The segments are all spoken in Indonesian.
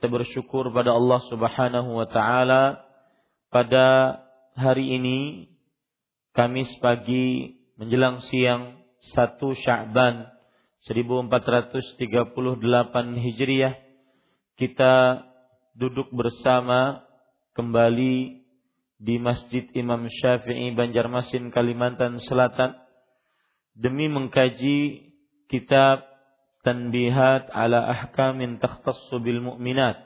Kita bersyukur pada Allah Subhanahu wa taala. Pada hari ini Kamis pagi menjelang siang 1 Sya'ban 1438 Hijriah kita duduk bersama kembali di Masjid Imam Syafi'i Banjarmasin Kalimantan Selatan. Demi mengkaji kitab Tanbihat ala ahkamin takhtassu bil mu'minat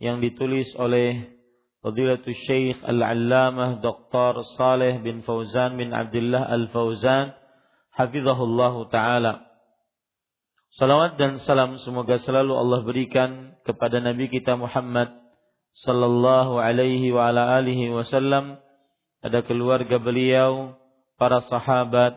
yang ditulis oleh Fadilatul Syekh Al-Allamah Dr. Saleh bin Fauzan bin Abdullah Al-Fauzan hafizahullah taala. Salawat dan salam semoga selalu Allah berikan kepada Nabi kita Muhammad sallallahu alaihi wa ala alihi wasallam, pada keluarga beliau, para sahabat,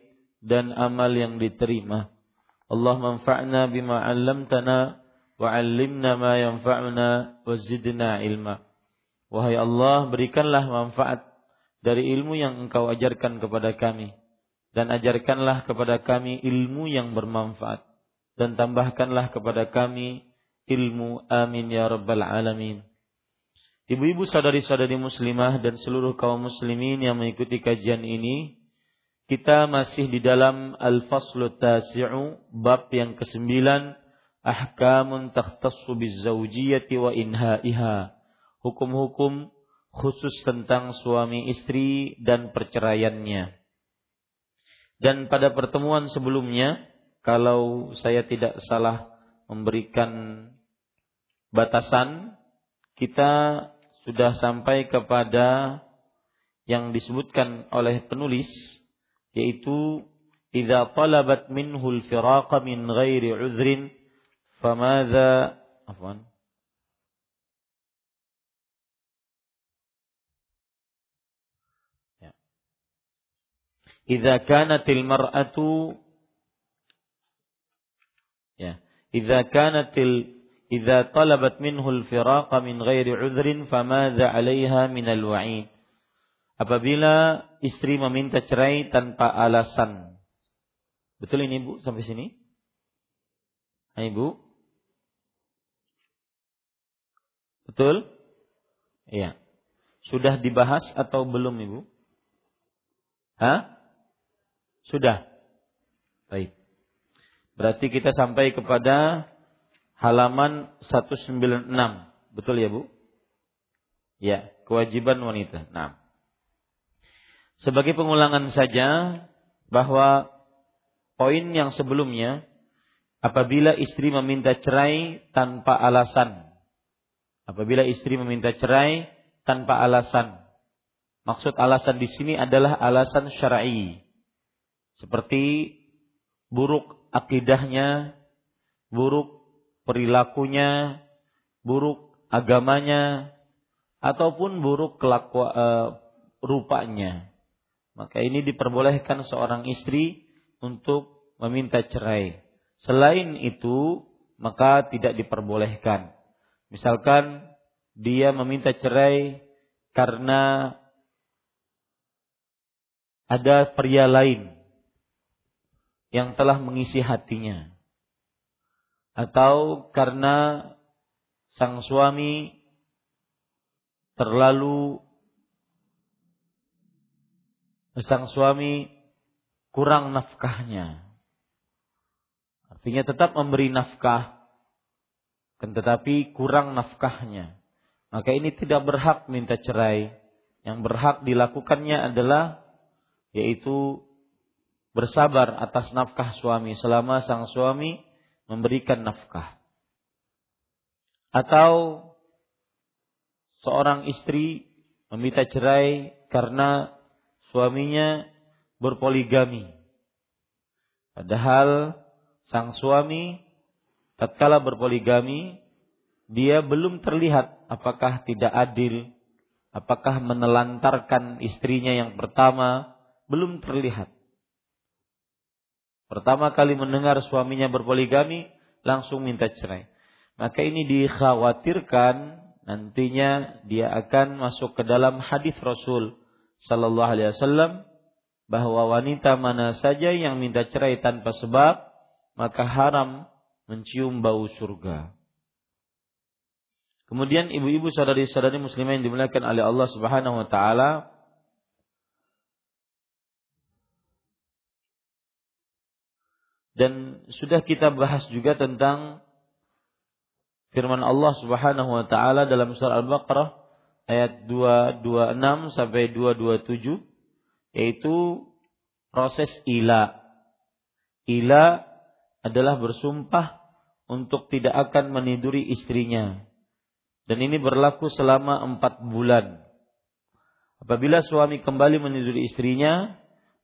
dan amal yang diterima. Allah manfa'na bima 'allamtana wa 'allimna ma yanfa'una wa zidna ilma. Wahai Allah, berikanlah manfaat dari ilmu yang Engkau ajarkan kepada kami dan ajarkanlah kepada kami ilmu yang bermanfaat dan tambahkanlah kepada kami ilmu amin ya rabbal alamin. Ibu-ibu saudari-saudari muslimah dan seluruh kaum muslimin yang mengikuti kajian ini, kita masih di dalam Al-Faslu Tasi'u bab yang kesembilan ahkamun takhtassu bizzawjiyati wa inhaiha. Hukum-hukum khusus tentang suami istri dan perceraiannya. Dan pada pertemuan sebelumnya, kalau saya tidak salah memberikan batasan, kita sudah sampai kepada yang disebutkan oleh penulis yaitu idza talabat minhu al-firaqa min ghairi udhrin famadha afwan ya idza kanat al-mar'atu ya idza kanat al idza talabat minhu al-firaqa min ghairi udhrin famadha 'alayha min al-wa'id apabila istri meminta cerai tanpa alasan. Betul ini Bu sampai sini? Hai Bu? Betul? Iya. Sudah dibahas atau belum Ibu? Hah? Sudah. Baik. Berarti kita sampai kepada halaman 196. Betul ya, Bu? Ya, kewajiban wanita. Nah. Sebagai pengulangan saja bahwa poin yang sebelumnya apabila istri meminta cerai tanpa alasan. Apabila istri meminta cerai tanpa alasan. Maksud alasan di sini adalah alasan syar'i. Seperti buruk akidahnya, buruk perilakunya, buruk agamanya, ataupun buruk kelaku, uh, rupanya. Maka ini diperbolehkan seorang istri untuk meminta cerai. Selain itu, maka tidak diperbolehkan. Misalkan dia meminta cerai karena ada pria lain yang telah mengisi hatinya. Atau karena sang suami terlalu sang suami kurang nafkahnya. Artinya tetap memberi nafkah, kan tetapi kurang nafkahnya. Maka ini tidak berhak minta cerai. Yang berhak dilakukannya adalah yaitu bersabar atas nafkah suami selama sang suami memberikan nafkah. Atau seorang istri meminta cerai karena suaminya berpoligami. Padahal sang suami tatkala berpoligami dia belum terlihat apakah tidak adil, apakah menelantarkan istrinya yang pertama, belum terlihat. Pertama kali mendengar suaminya berpoligami, langsung minta cerai. Maka ini dikhawatirkan nantinya dia akan masuk ke dalam hadis Rasul sallallahu alaihi wasallam bahwa wanita mana saja yang minta cerai tanpa sebab maka haram mencium bau surga. Kemudian ibu-ibu saudari-saudari muslimah yang dimuliakan oleh Allah Subhanahu wa taala dan sudah kita bahas juga tentang firman Allah Subhanahu wa taala dalam surah Al-Baqarah ayat 226 sampai 227 yaitu proses ila. Ila adalah bersumpah untuk tidak akan meniduri istrinya. Dan ini berlaku selama empat bulan. Apabila suami kembali meniduri istrinya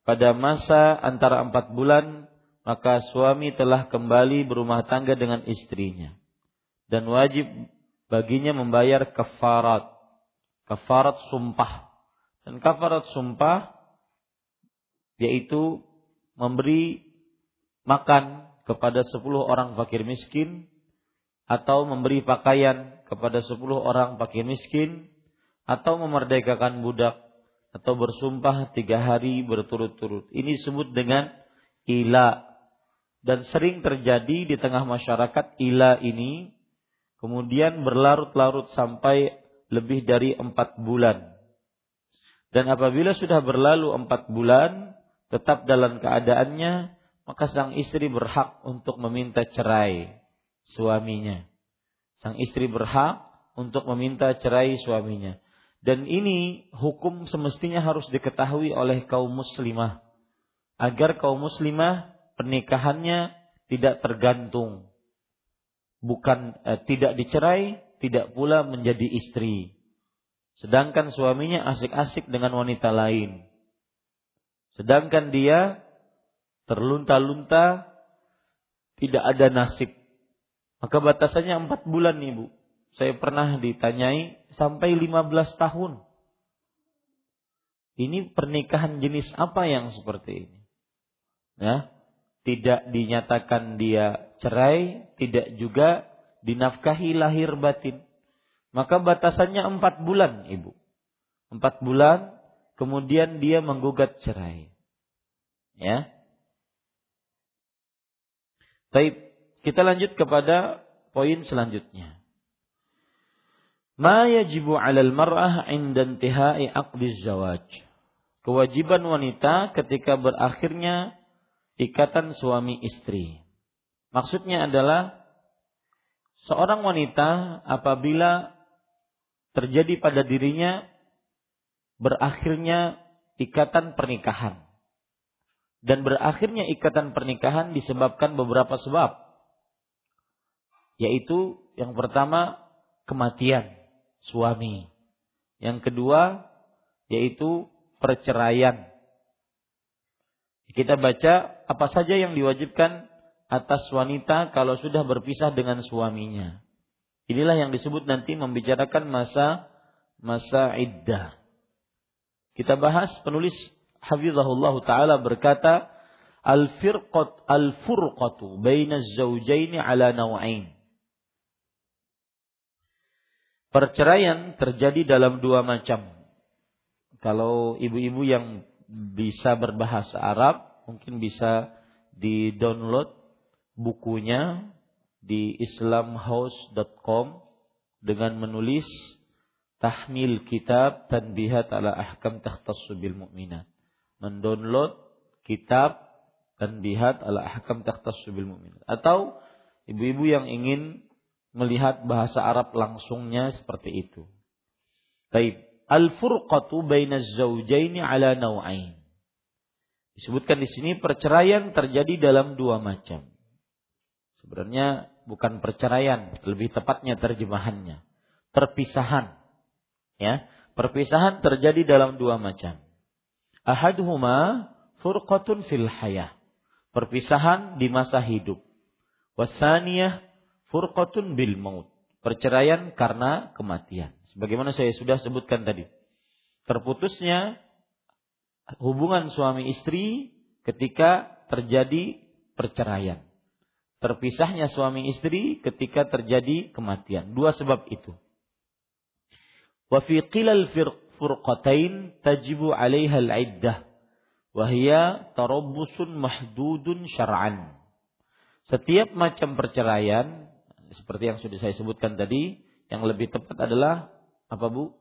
pada masa antara empat bulan, maka suami telah kembali berumah tangga dengan istrinya dan wajib baginya membayar kafarat. Kafarat sumpah. Dan kafarat sumpah yaitu memberi makan kepada sepuluh orang fakir miskin atau memberi pakaian kepada sepuluh orang fakir miskin atau memerdekakan budak atau bersumpah tiga hari berturut-turut. Ini disebut dengan ila dan sering terjadi di tengah masyarakat ila ini kemudian berlarut-larut sampai lebih dari empat bulan. Dan apabila sudah berlalu empat bulan, tetap dalam keadaannya, maka sang istri berhak untuk meminta cerai suaminya. Sang istri berhak untuk meminta cerai suaminya. Dan ini hukum semestinya harus diketahui oleh kaum muslimah. Agar kaum muslimah pernikahannya tidak tergantung bukan eh, tidak dicerai, tidak pula menjadi istri. Sedangkan suaminya asik-asik dengan wanita lain. Sedangkan dia terlunta-lunta, tidak ada nasib. Maka batasannya empat bulan ibu. Saya pernah ditanyai sampai lima belas tahun. Ini pernikahan jenis apa yang seperti ini? Ya, tidak dinyatakan dia cerai, tidak juga dinafkahi lahir batin. Maka batasannya empat bulan, ibu. Empat bulan, kemudian dia menggugat cerai. Ya. Baik, kita lanjut kepada poin selanjutnya. Ma yajibu 'alal mar'ah 'inda intihai aqdi zawaj. kewajiban wanita ketika berakhirnya ikatan suami istri. Maksudnya adalah seorang wanita apabila terjadi pada dirinya berakhirnya ikatan pernikahan. Dan berakhirnya ikatan pernikahan disebabkan beberapa sebab. Yaitu yang pertama kematian suami. Yang kedua yaitu perceraian. Kita baca apa saja yang diwajibkan atas wanita kalau sudah berpisah dengan suaminya. Inilah yang disebut nanti membicarakan masa masa iddah. Kita bahas penulis Hafizahullah taala berkata al-firqat al-furqatu baina az-zawjaini ala naw'ain. Perceraian terjadi dalam dua macam. Kalau ibu-ibu yang bisa berbahasa Arab mungkin bisa di-download bukunya di islamhouse.com dengan menulis tahmil kitab tanbihat ala ahkam takhtassu bil mu'minat. Mendownload kitab tanbihat ala ahkam takhtassu bil mu'minat. Atau ibu-ibu yang ingin melihat bahasa Arab langsungnya seperti itu. Baik, al-furqatu baina zaujaini ala nau'ain. Disebutkan di sini perceraian terjadi dalam dua macam. Sebenarnya bukan perceraian, lebih tepatnya terjemahannya. Perpisahan. Ya, perpisahan terjadi dalam dua macam. Ahaduhuma furqatun fil hayah. Perpisahan di masa hidup. Wasaniyah furqatun bil maut. Perceraian karena kematian. Sebagaimana saya sudah sebutkan tadi. Terputusnya hubungan suami istri ketika terjadi perceraian. Terpisahnya suami istri ketika terjadi kematian. Dua sebab itu. Wa fi tajibu 'alaiha al-'iddah wa hiya mahdudun syar'an. Setiap macam perceraian seperti yang sudah saya sebutkan tadi, yang lebih tepat adalah apa Bu?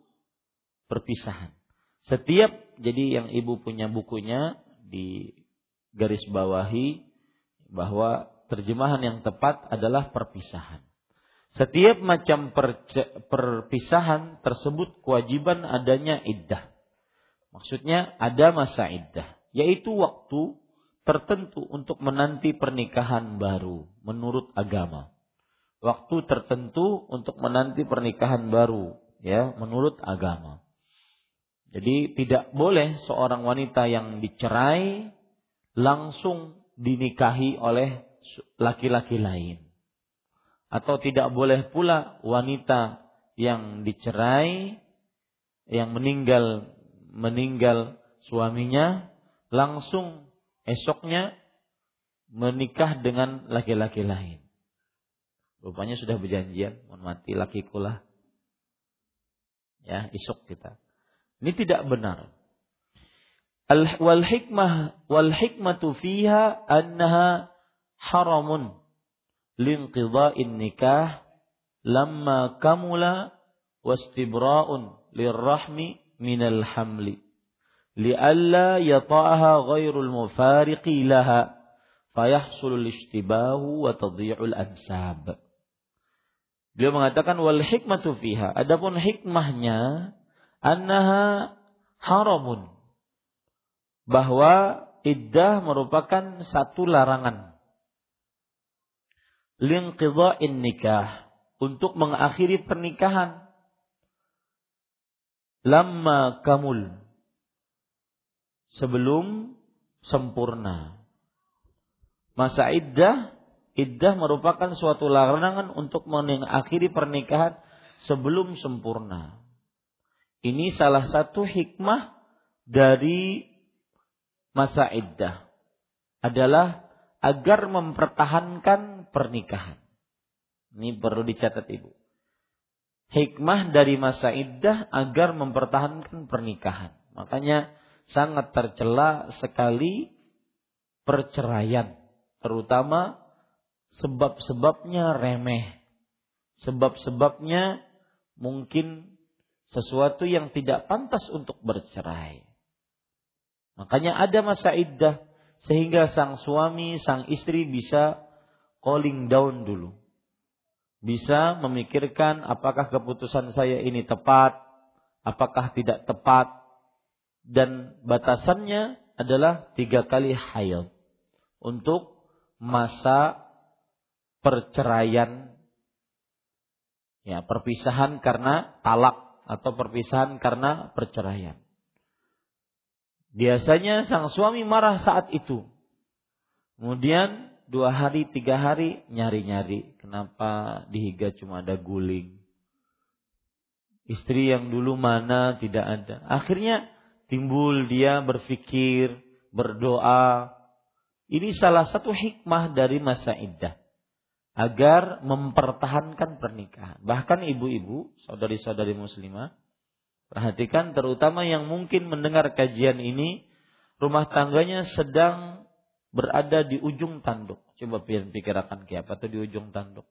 Perpisahan. Setiap jadi yang Ibu punya bukunya di garis bawahi bahwa terjemahan yang tepat adalah perpisahan. Setiap macam perpisahan tersebut kewajiban adanya iddah. Maksudnya ada masa iddah, yaitu waktu tertentu untuk menanti pernikahan baru menurut agama. Waktu tertentu untuk menanti pernikahan baru ya menurut agama. Jadi tidak boleh seorang wanita yang dicerai langsung dinikahi oleh laki-laki lain. Atau tidak boleh pula wanita yang dicerai yang meninggal meninggal suaminya langsung esoknya menikah dengan laki-laki lain. Rupanya sudah berjanjian, mohon mati lakiku lah ya isuk kita. Ini tidak benar. Al wal hikmah wal hikmatu fiha annaha haramun linqidha'in nikah lamma kamula wastibra'un lirrahmi minal hamli li'alla yata'aha ghairul mufariqi laha fayahsulul ishtibahu wa tadhi'ul ansab Beliau mengatakan wal hikmatu fiha. Adapun hikmahnya annaha haramun. Bahwa iddah merupakan satu larangan. Linqidha'in nikah. Untuk mengakhiri pernikahan. Lama kamul. Sebelum sempurna. Masa iddah iddah merupakan suatu larangan untuk mengakhiri pernikahan sebelum sempurna. Ini salah satu hikmah dari masa iddah adalah agar mempertahankan pernikahan. Ini perlu dicatat Ibu. Hikmah dari masa iddah agar mempertahankan pernikahan. Makanya sangat tercela sekali perceraian, terutama sebab-sebabnya remeh. Sebab-sebabnya mungkin sesuatu yang tidak pantas untuk bercerai. Makanya ada masa iddah sehingga sang suami, sang istri bisa calling down dulu. Bisa memikirkan apakah keputusan saya ini tepat, apakah tidak tepat, dan batasannya adalah tiga kali haid untuk masa perceraian, ya perpisahan karena talak atau perpisahan karena perceraian. Biasanya sang suami marah saat itu. Kemudian dua hari, tiga hari nyari-nyari. Kenapa dihiga cuma ada guling? Istri yang dulu mana tidak ada. Akhirnya timbul dia berpikir, berdoa. Ini salah satu hikmah dari masa iddah. Agar mempertahankan pernikahan. Bahkan ibu-ibu, saudari-saudari muslimah, Perhatikan terutama yang mungkin mendengar kajian ini rumah tangganya sedang berada di ujung tanduk. Coba pikirkan apa tuh di ujung tanduk.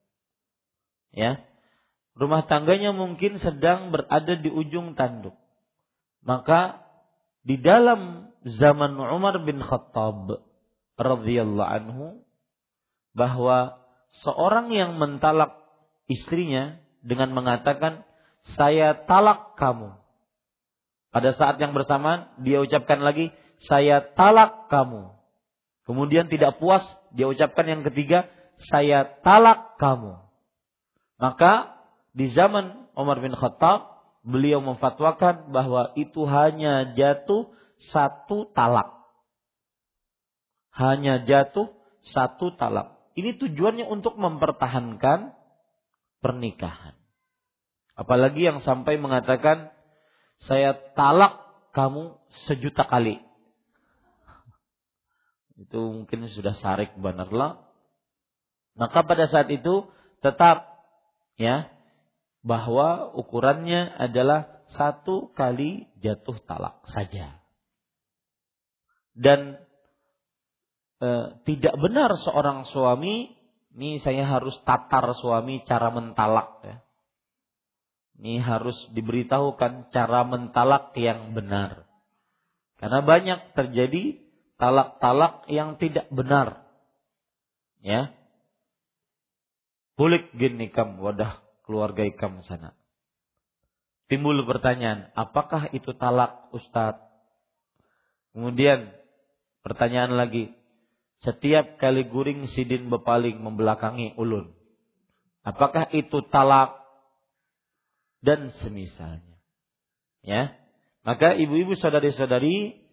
Ya. Rumah tangganya mungkin sedang berada di ujung tanduk. Maka di dalam zaman Umar bin Khattab radhiyallahu anhu bahwa seorang yang mentalak istrinya dengan mengatakan saya talak kamu pada saat yang bersamaan dia ucapkan lagi, saya talak kamu. Kemudian tidak puas, dia ucapkan yang ketiga, saya talak kamu. Maka di zaman Umar bin Khattab, beliau memfatwakan bahwa itu hanya jatuh satu talak. Hanya jatuh satu talak. Ini tujuannya untuk mempertahankan pernikahan. Apalagi yang sampai mengatakan saya talak kamu sejuta kali. Itu mungkin sudah sarik banarlah. Maka pada saat itu tetap ya bahwa ukurannya adalah satu kali jatuh talak saja. Dan e, tidak benar seorang suami ini saya harus tatar suami cara mentalak ya. Ini harus diberitahukan cara mentalak yang benar. Karena banyak terjadi talak-talak yang tidak benar. Ya. Bulik gini kam wadah keluarga ikam sana. Timbul pertanyaan, apakah itu talak Ustadz? Kemudian pertanyaan lagi, setiap kali guring sidin bepaling membelakangi ulun. Apakah itu talak dan semisalnya. Ya. Maka ibu-ibu saudari-saudari,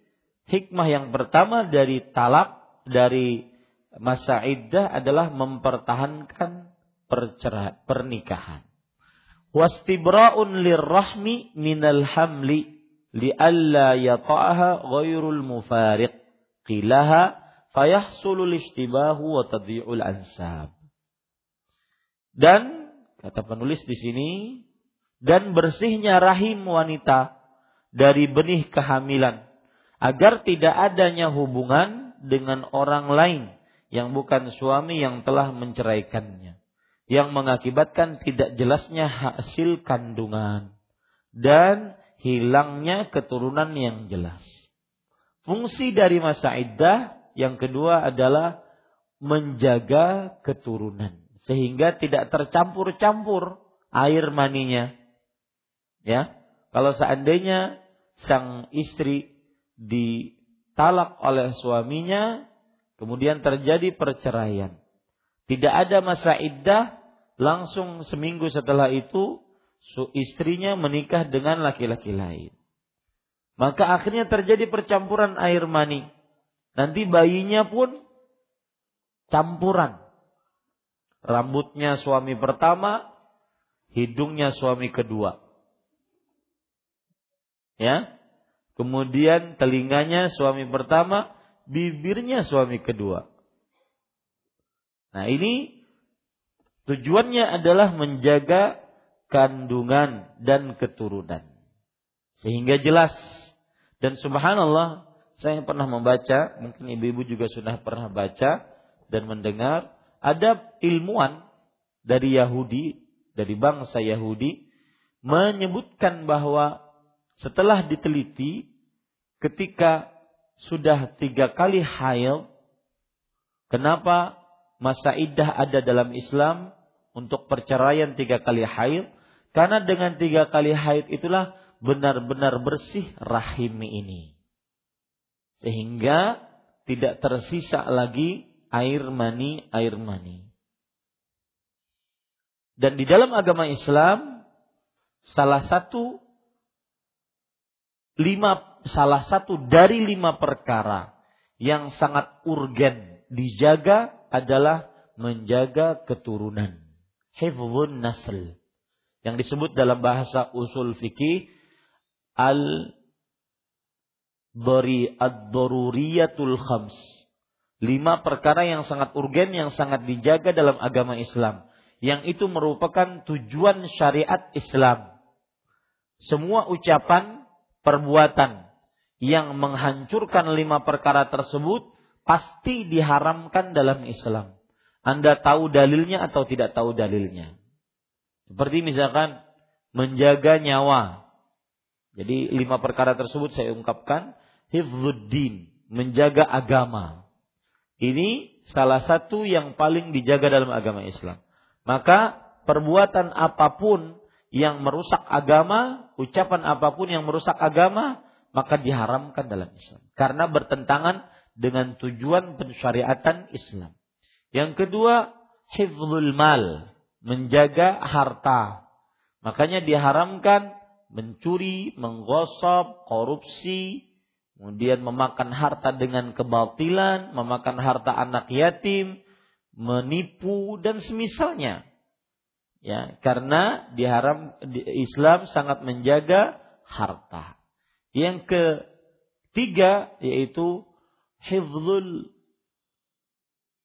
hikmah yang pertama dari talak dari masa iddah adalah mempertahankan perceraian pernikahan. Wastibra'un lirrahmi minal hamli li'alla yata'aha ghairul mufariq qilaha fayahsulu listibahu wa tadhi'ul ansab. Dan kata penulis di sini dan bersihnya rahim wanita dari benih kehamilan agar tidak adanya hubungan dengan orang lain yang bukan suami yang telah menceraikannya. Yang mengakibatkan tidak jelasnya hasil kandungan. Dan hilangnya keturunan yang jelas. Fungsi dari masa iddah yang kedua adalah menjaga keturunan. Sehingga tidak tercampur-campur air maninya. Ya, kalau seandainya sang istri ditalak oleh suaminya, kemudian terjadi perceraian. Tidak ada masa iddah, langsung seminggu setelah itu istrinya menikah dengan laki-laki lain. Maka akhirnya terjadi percampuran air mani. Nanti bayinya pun campuran. Rambutnya suami pertama, hidungnya suami kedua ya. Kemudian telinganya suami pertama, bibirnya suami kedua. Nah, ini tujuannya adalah menjaga kandungan dan keturunan. Sehingga jelas dan subhanallah saya pernah membaca, mungkin ibu-ibu juga sudah pernah baca dan mendengar ada ilmuwan dari Yahudi, dari bangsa Yahudi menyebutkan bahwa setelah diteliti ketika sudah tiga kali haid, kenapa masa iddah ada dalam Islam untuk perceraian tiga kali haid? Karena dengan tiga kali haid itulah benar-benar bersih rahim ini. Sehingga tidak tersisa lagi air mani, air mani. Dan di dalam agama Islam salah satu lima salah satu dari lima perkara yang sangat urgen dijaga adalah menjaga keturunan. Hifzun nasl. Yang disebut dalam bahasa usul fikih al dari ad-daruriyatul khams. Lima perkara yang sangat urgen yang sangat dijaga dalam agama Islam yang itu merupakan tujuan syariat Islam. Semua ucapan, perbuatan yang menghancurkan lima perkara tersebut pasti diharamkan dalam Islam. Anda tahu dalilnya atau tidak tahu dalilnya. Seperti misalkan menjaga nyawa. Jadi lima perkara tersebut saya ungkapkan. Hifzuddin, menjaga agama. Ini salah satu yang paling dijaga dalam agama Islam. Maka perbuatan apa pun yang merusak agama, ucapan apa pun yang merusak agama, maka diharamkan dalam Islam. Karena bertentangan dengan tujuan pensyariatan Islam. Yang kedua, hifzul mal, menjaga harta. Makanya diharamkan mencuri, menggosok, korupsi, kemudian memakan harta dengan kebatilan, memakan harta anak yatim, menipu dan semisalnya. Ya, karena diharam Islam sangat menjaga harta. Yang ketiga yaitu hifzul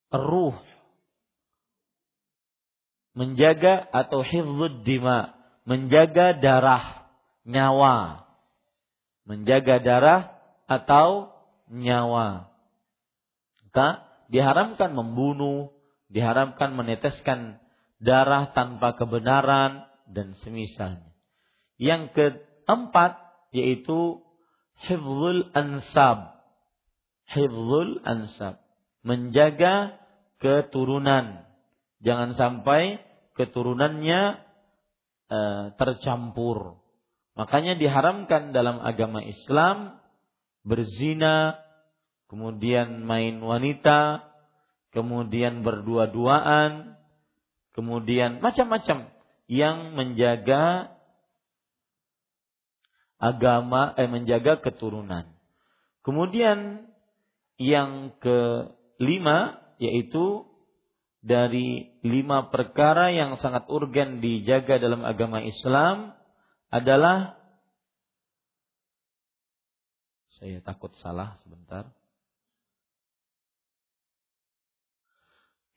ruh. Menjaga atau hifzul dima, menjaga darah, nyawa. Menjaga darah atau nyawa. Maka diharamkan membunuh, diharamkan meneteskan darah tanpa kebenaran dan semisalnya. Yang keempat yaitu hifzul ansab. Hifzul ansab. Menjaga keturunan. Jangan sampai keturunannya e, tercampur. Makanya diharamkan dalam agama Islam berzina, kemudian main wanita, kemudian berdua-duaan, kemudian macam-macam yang menjaga agama eh menjaga keturunan. Kemudian yang kelima yaitu dari lima perkara yang sangat urgen dijaga dalam agama Islam adalah saya takut salah sebentar.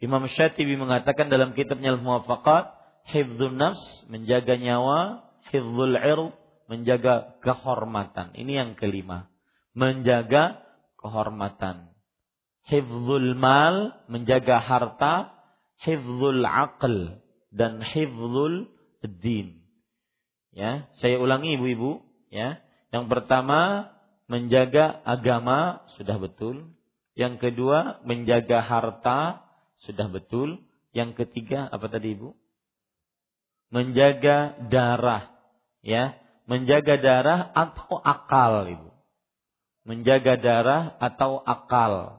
Imam Syatibi mengatakan dalam kitabnya Al-Muwafaqat, hifdzun nafs, menjaga nyawa, hifdzul ird, menjaga kehormatan. Ini yang kelima. Menjaga kehormatan. Hifdzul mal, menjaga harta, hifdzul aql dan hifdzul din. Ya, saya ulangi ibu-ibu, ya. Yang pertama menjaga agama sudah betul. Yang kedua menjaga harta, sudah betul. Yang ketiga apa tadi Ibu? Menjaga darah, ya. Menjaga darah atau akal, Ibu. Menjaga darah atau akal.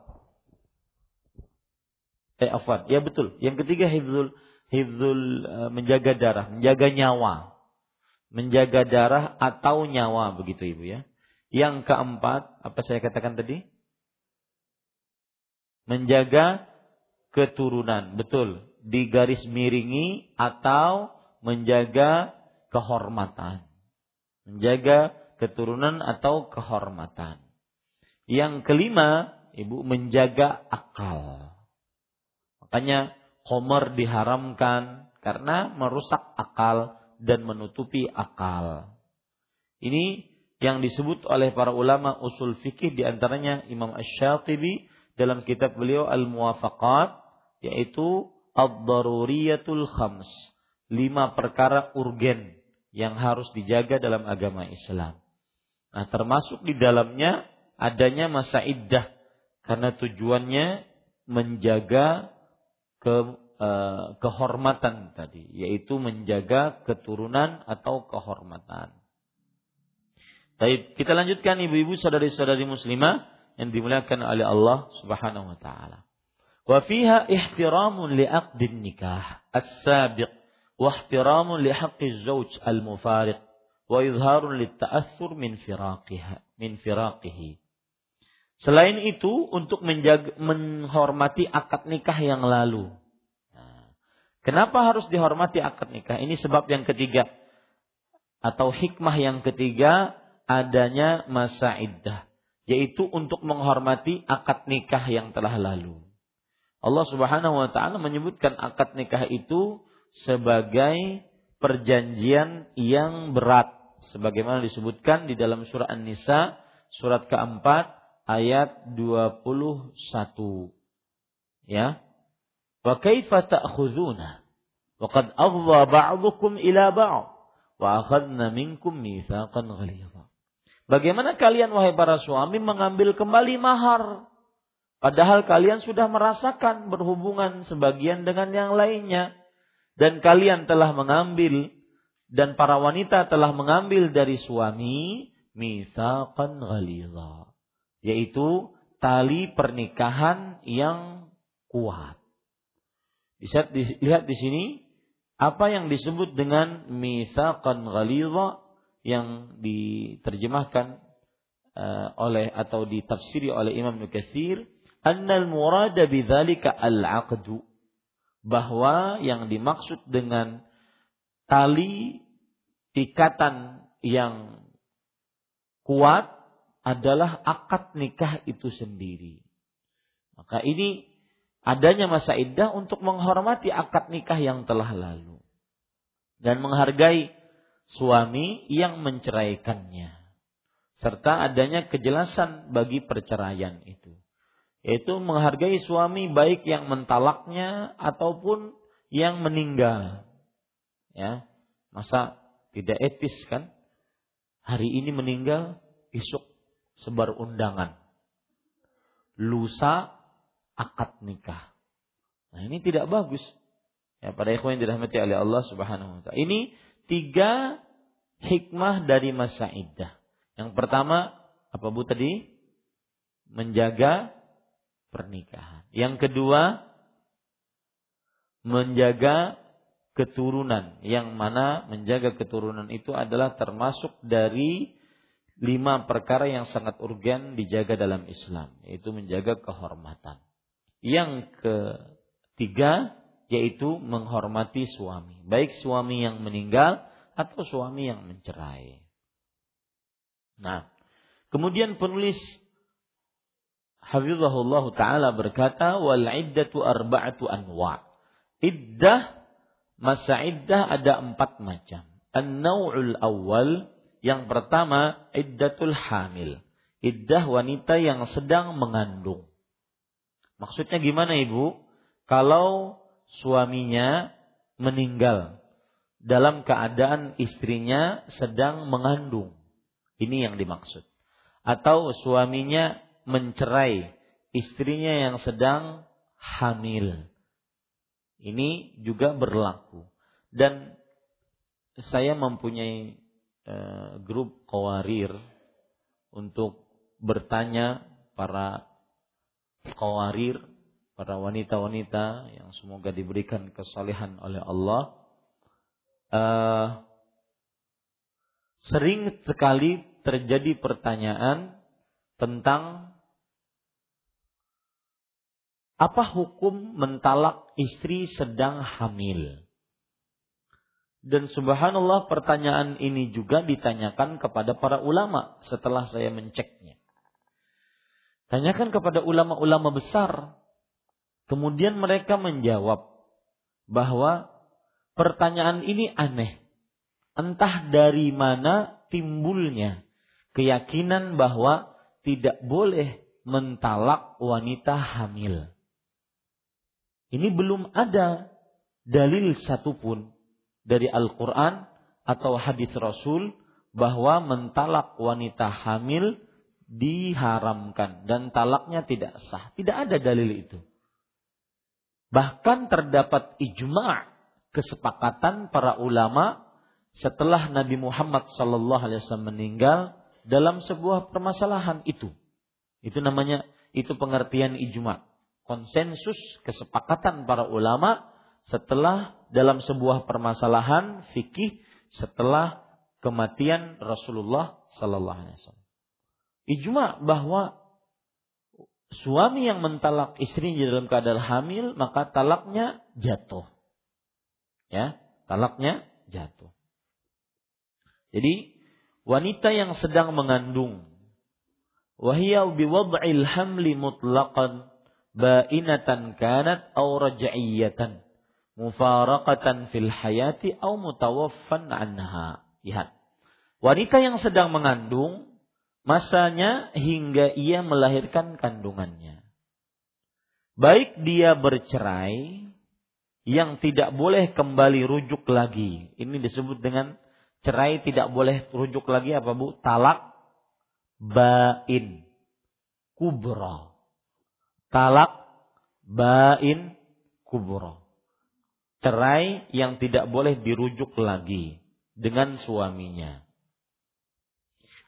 Eh, afwan. Ya betul. Yang ketiga hifzul hifzul uh, menjaga darah, menjaga nyawa. Menjaga darah atau nyawa begitu Ibu ya. Yang keempat, apa saya katakan tadi? Menjaga keturunan. Betul. Digaris miringi atau menjaga kehormatan. Menjaga keturunan atau kehormatan. Yang kelima, ibu menjaga akal. Makanya homer diharamkan karena merusak akal dan menutupi akal. Ini yang disebut oleh para ulama usul fikih di antaranya Imam Ash-Shatibi dalam kitab beliau Al-Muwafaqat yaitu ad-daruriyatul khams. Lima perkara urgen yang harus dijaga dalam agama Islam. Nah, termasuk di dalamnya adanya masa iddah karena tujuannya menjaga ke eh, kehormatan tadi, yaitu menjaga keturunan atau kehormatan. Baik, kita lanjutkan ibu-ibu saudari-saudari muslimah yang dimuliakan oleh Allah Subhanahu wa taala. Wa fiha ihtiramun li aqdin nikah as-sabiq wa ihtiramun li haqqi zawj al-mufariq wa izharun lit ta'assur min firaqiha min firaqihi. Selain itu untuk menjaga, menghormati akad nikah yang lalu. Nah, kenapa harus dihormati akad nikah? Ini sebab yang ketiga atau hikmah yang ketiga adanya masa iddah, yaitu untuk menghormati akad nikah yang telah lalu. Allah Subhanahu wa taala menyebutkan akad nikah itu sebagai perjanjian yang berat sebagaimana disebutkan di dalam surah An-Nisa surat keempat ayat 21. Ya. Wa kaifa ta'khuduna wa qad afdha ba'dukum ila ba'd wa akhadna minkum mitsaqan ghalidha. Bagaimana kalian wahai para suami mengambil kembali mahar? Padahal kalian sudah merasakan berhubungan sebagian dengan yang lainnya. Dan kalian telah mengambil dan para wanita telah mengambil dari suami misaqan ghalidha. Yaitu tali pernikahan yang kuat. Bisa dilihat di sini apa yang disebut dengan misaqan ghalidha yang diterjemahkan uh, oleh atau ditafsiri oleh Imam Nukatsir annal murada bidzalika al-aqdu. Bahwa yang dimaksud dengan tali ikatan yang kuat adalah akad nikah itu sendiri. Maka ini adanya masa iddah untuk menghormati akad nikah yang telah lalu. Dan menghargai suami yang menceraikannya. Serta adanya kejelasan bagi perceraian itu yaitu menghargai suami baik yang mentalaknya ataupun yang meninggal. Ya masa tidak etis kan? Hari ini meninggal besok sebar undangan. Lusa akad nikah. Nah ini tidak bagus. Ya pada ikhwan yang dirahmati oleh Allah Subhanahu wa taala. Ini tiga hikmah dari masa iddah. Yang pertama, apa Bu tadi? Menjaga pernikahan. Yang kedua, menjaga keturunan. Yang mana menjaga keturunan itu adalah termasuk dari lima perkara yang sangat urgen dijaga dalam Islam. Yaitu menjaga kehormatan. Yang ketiga, yaitu menghormati suami, baik suami yang meninggal atau suami yang mencerai. Nah, kemudian penulis Hafizahullah taala berkata wal iddatu arba'atu anwa. Iddah masa iddah ada empat macam. An-naw'ul awal yang pertama iddatul hamil. Iddah wanita yang sedang mengandung. Maksudnya gimana Ibu? Kalau suaminya meninggal dalam keadaan istrinya sedang mengandung. Ini yang dimaksud. Atau suaminya mencerai istrinya yang sedang hamil. Ini juga berlaku. Dan saya mempunyai uh, grup kawarir untuk bertanya para kawarir para wanita-wanita yang semoga diberikan kesalehan oleh Allah uh, sering sekali terjadi pertanyaan tentang apa hukum mentalak istri sedang hamil. Dan subhanallah pertanyaan ini juga ditanyakan kepada para ulama setelah saya menceknya. Tanyakan kepada ulama-ulama besar Kemudian mereka menjawab bahwa pertanyaan ini aneh. Entah dari mana timbulnya keyakinan bahwa tidak boleh mentalak wanita hamil. Ini belum ada dalil satupun dari Al-Quran atau hadis Rasul bahwa mentalak wanita hamil diharamkan dan talaknya tidak sah. Tidak ada dalil itu. Bahkan terdapat ijma' kesepakatan para ulama setelah Nabi Muhammad wasallam meninggal dalam sebuah permasalahan itu. Itu namanya itu pengertian ijma. Konsensus kesepakatan para ulama setelah dalam sebuah permasalahan fikih setelah kematian Rasulullah sallallahu alaihi wasallam ijma bahwa suami yang mentalak istrinya dalam keadaan hamil maka talaknya jatuh. Ya, talaknya jatuh. Jadi wanita yang sedang mengandung wahia biwad'il hamli mutlaqan bainatan kanat aw raj'iyatan mufaraqatan fil hayati aw mutawaffan anha. Lihat. Wanita yang sedang mengandung masanya hingga ia melahirkan kandungannya. Baik dia bercerai yang tidak boleh kembali rujuk lagi. Ini disebut dengan cerai tidak boleh rujuk lagi apa Bu? Talak bain kubra. Talak bain kubra. Cerai yang tidak boleh dirujuk lagi dengan suaminya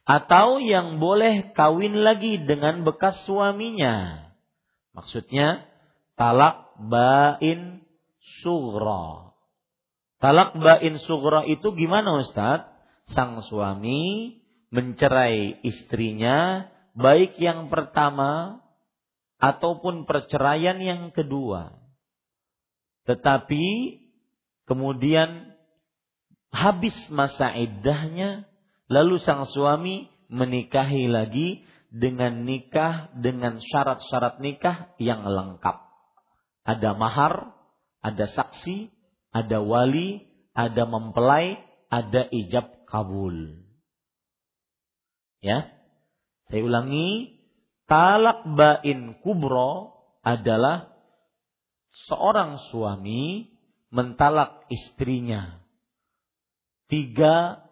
atau yang boleh kawin lagi dengan bekas suaminya. Maksudnya talak bain sugra. Talak bain sugra itu gimana Ustaz? Sang suami mencerai istrinya baik yang pertama ataupun perceraian yang kedua. Tetapi kemudian habis masa iddahnya Lalu sang suami menikahi lagi dengan nikah dengan syarat-syarat nikah yang lengkap. Ada mahar, ada saksi, ada wali, ada mempelai, ada ijab kabul. Ya. Saya ulangi, talak bain kubro adalah seorang suami mentalak istrinya tiga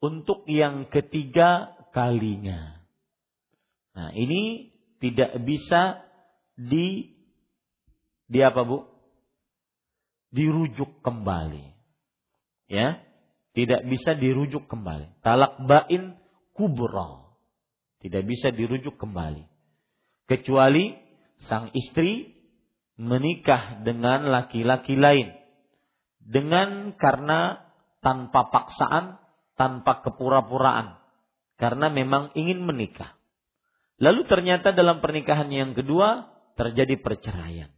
untuk yang ketiga kalinya. Nah, ini tidak bisa di di apa, Bu? Dirujuk kembali. Ya. Tidak bisa dirujuk kembali. Talak bain kubra. Tidak bisa dirujuk kembali. Kecuali sang istri menikah dengan laki-laki lain dengan karena tanpa paksaan tanpa kepura-puraan karena memang ingin menikah. Lalu ternyata dalam pernikahan yang kedua terjadi perceraian.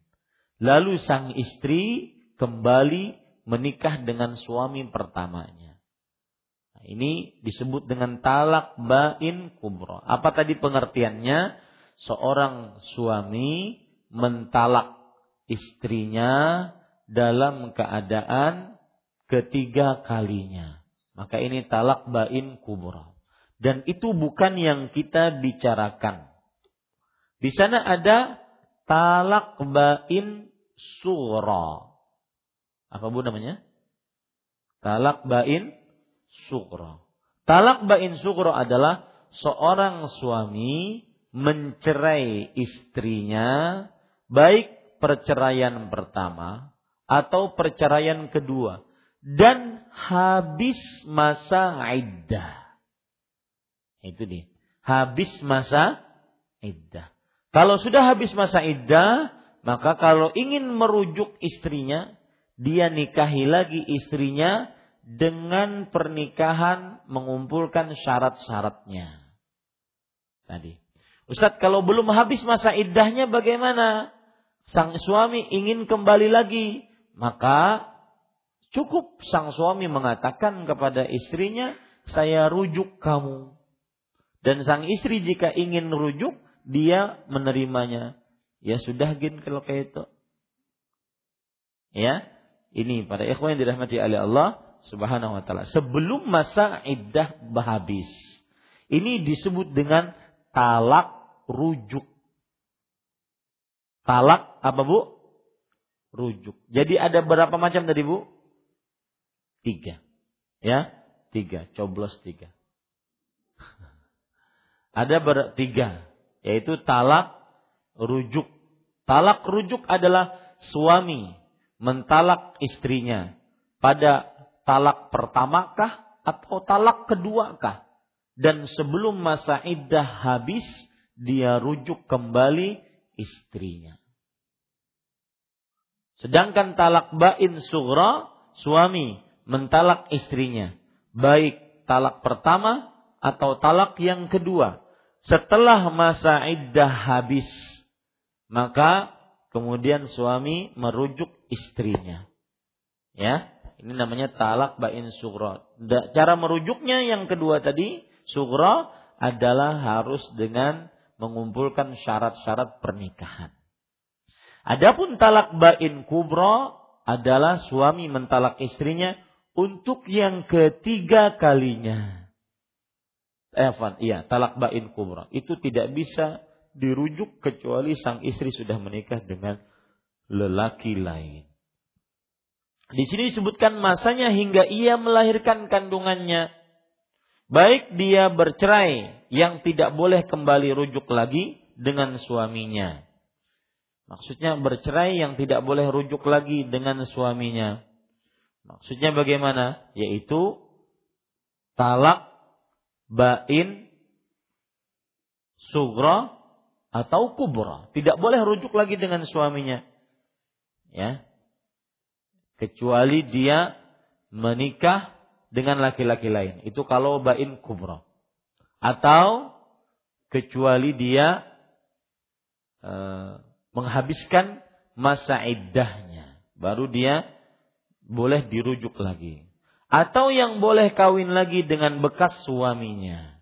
Lalu sang istri kembali menikah dengan suami pertamanya. Nah, ini disebut dengan talak bain kubro. Apa tadi pengertiannya? Seorang suami mentalak istrinya dalam keadaan ketiga kalinya. Maka ini talak bain kubra. Dan itu bukan yang kita bicarakan. Di sana ada talak bain surah. Apa bu namanya? Talak bain surah. Talak bain surah adalah seorang suami mencerai istrinya baik perceraian pertama atau perceraian kedua dan habis masa iddah. Itu dia. Habis masa iddah. Kalau sudah habis masa iddah, maka kalau ingin merujuk istrinya, dia nikahi lagi istrinya dengan pernikahan mengumpulkan syarat-syaratnya. Tadi. Ustadz kalau belum habis masa iddahnya bagaimana? Sang suami ingin kembali lagi, maka Cukup sang suami mengatakan kepada istrinya, saya rujuk kamu. Dan sang istri jika ingin rujuk, dia menerimanya. Ya sudah gin kalau kayak itu. Ya, ini pada ikhwan yang dirahmati oleh Allah Subhanahu wa taala. Sebelum masa iddah habis. Ini disebut dengan talak rujuk. Talak apa Bu? Rujuk. Jadi ada berapa macam tadi Bu? Tiga. Ya, tiga. Coblos tiga. Ada bertiga, yaitu talak rujuk. Talak rujuk adalah suami mentalak istrinya pada talak pertamakah atau talak keduakah? Dan sebelum masa iddah habis dia rujuk kembali istrinya. Sedangkan talak bain sugra suami mentalak istrinya. Baik talak pertama atau talak yang kedua. Setelah masa iddah habis maka kemudian suami merujuk istrinya. Ya, ini namanya talak bain sugra. Cara merujuknya yang kedua tadi, sugra adalah harus dengan mengumpulkan syarat-syarat pernikahan. Adapun talak bain kubro adalah suami mentalak istrinya untuk yang ketiga kalinya. Eh, iya, talak bain kubro. Itu tidak bisa dirujuk kecuali sang istri sudah menikah dengan lelaki lain. Di sini disebutkan masanya hingga ia melahirkan kandungannya. Baik dia bercerai yang tidak boleh kembali rujuk lagi dengan suaminya. Maksudnya bercerai yang tidak boleh rujuk lagi dengan suaminya. Maksudnya bagaimana? Yaitu talak bain sugra atau kubra. Tidak boleh rujuk lagi dengan suaminya. Ya. Kecuali dia menikah dengan laki-laki lain. Itu kalau bain kubra. Atau kecuali dia e, menghabiskan masa iddahnya. Baru dia boleh dirujuk lagi. Atau yang boleh kawin lagi dengan bekas suaminya.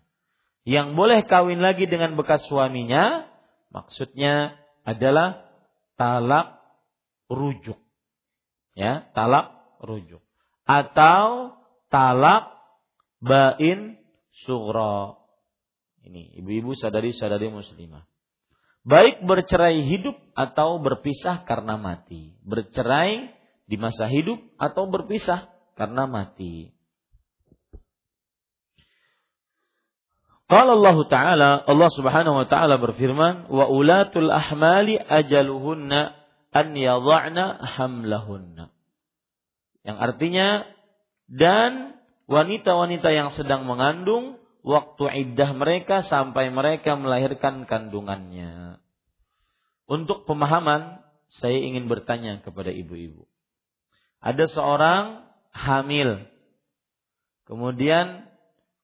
Yang boleh kawin lagi dengan bekas suaminya Maksudnya adalah talak rujuk. Ya, talak rujuk. Atau talak bain sughra. Ini ibu-ibu sadari-sadari muslimah. Baik bercerai hidup atau berpisah karena mati. Bercerai di masa hidup atau berpisah karena mati. Qala Allah Ta'ala, Allah Subhanahu wa taala berfirman, "Wa ulatul ahmali ajaluhunna an yadha'na hamlahunna." Yang artinya dan wanita-wanita yang sedang mengandung waktu iddah mereka sampai mereka melahirkan kandungannya. Untuk pemahaman, saya ingin bertanya kepada ibu-ibu. Ada seorang hamil. Kemudian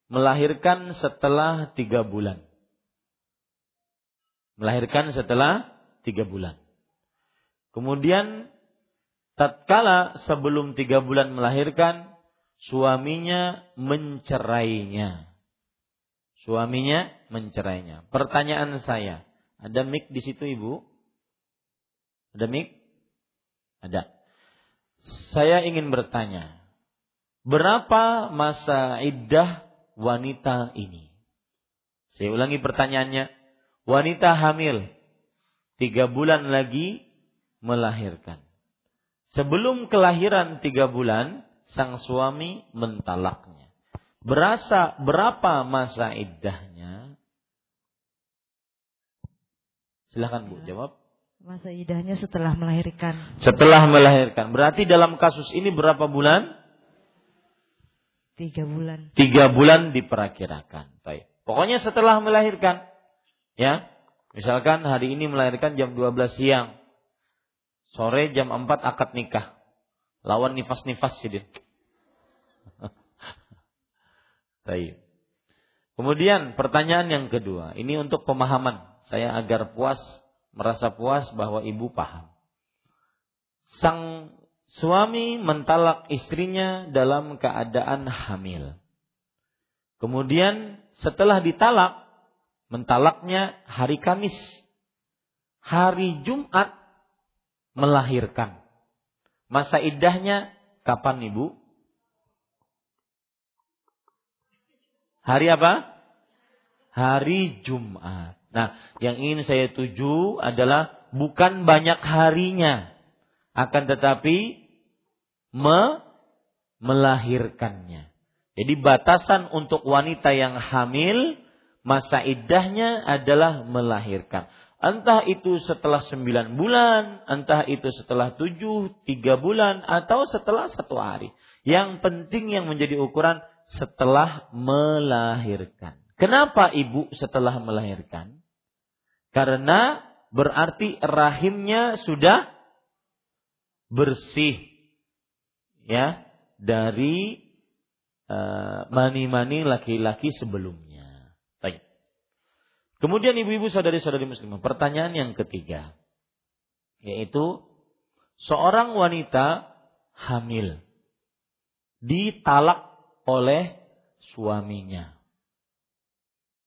melahirkan setelah tiga bulan. Melahirkan setelah tiga bulan. Kemudian tatkala sebelum tiga bulan melahirkan, suaminya mencerainya. Suaminya mencerainya. Pertanyaan saya, ada mik di situ ibu? Ada mik? Ada. Saya ingin bertanya, berapa masa iddah wanita ini? Saya ulangi pertanyaannya. Wanita hamil tiga bulan lagi melahirkan. Sebelum kelahiran tiga bulan, sang suami mentalaknya. Berasa berapa masa iddahnya? Silahkan Bu jawab. Masa iddahnya setelah melahirkan. Setelah melahirkan. Berarti dalam kasus ini berapa bulan? Tiga bulan. Tiga bulan diperakirakan. Baik. Pokoknya setelah melahirkan. Ya. Misalkan hari ini melahirkan jam 12 siang. Sore jam 4 akad nikah. Lawan nifas-nifas sidin. Baik. Kemudian pertanyaan yang kedua. Ini untuk pemahaman. Saya agar puas, merasa puas bahwa ibu paham. Sang suami mentalak istrinya dalam keadaan hamil. Kemudian setelah ditalak, mentalaknya hari Kamis. Hari Jumat melahirkan. Masa iddahnya kapan Ibu? Hari apa? Hari Jumat. Nah, yang ingin saya tuju adalah bukan banyak harinya, akan tetapi me melahirkannya. Jadi batasan untuk wanita yang hamil masa iddahnya adalah melahirkan. Entah itu setelah sembilan bulan, entah itu setelah tujuh, tiga bulan, atau setelah satu hari. Yang penting yang menjadi ukuran setelah melahirkan. Kenapa ibu setelah melahirkan? Karena berarti rahimnya sudah bersih ya dari eh, mani-mani laki-laki sebelumnya. Kemudian ibu-ibu saudari-saudari muslimah, pertanyaan yang ketiga yaitu seorang wanita hamil ditalak oleh suaminya.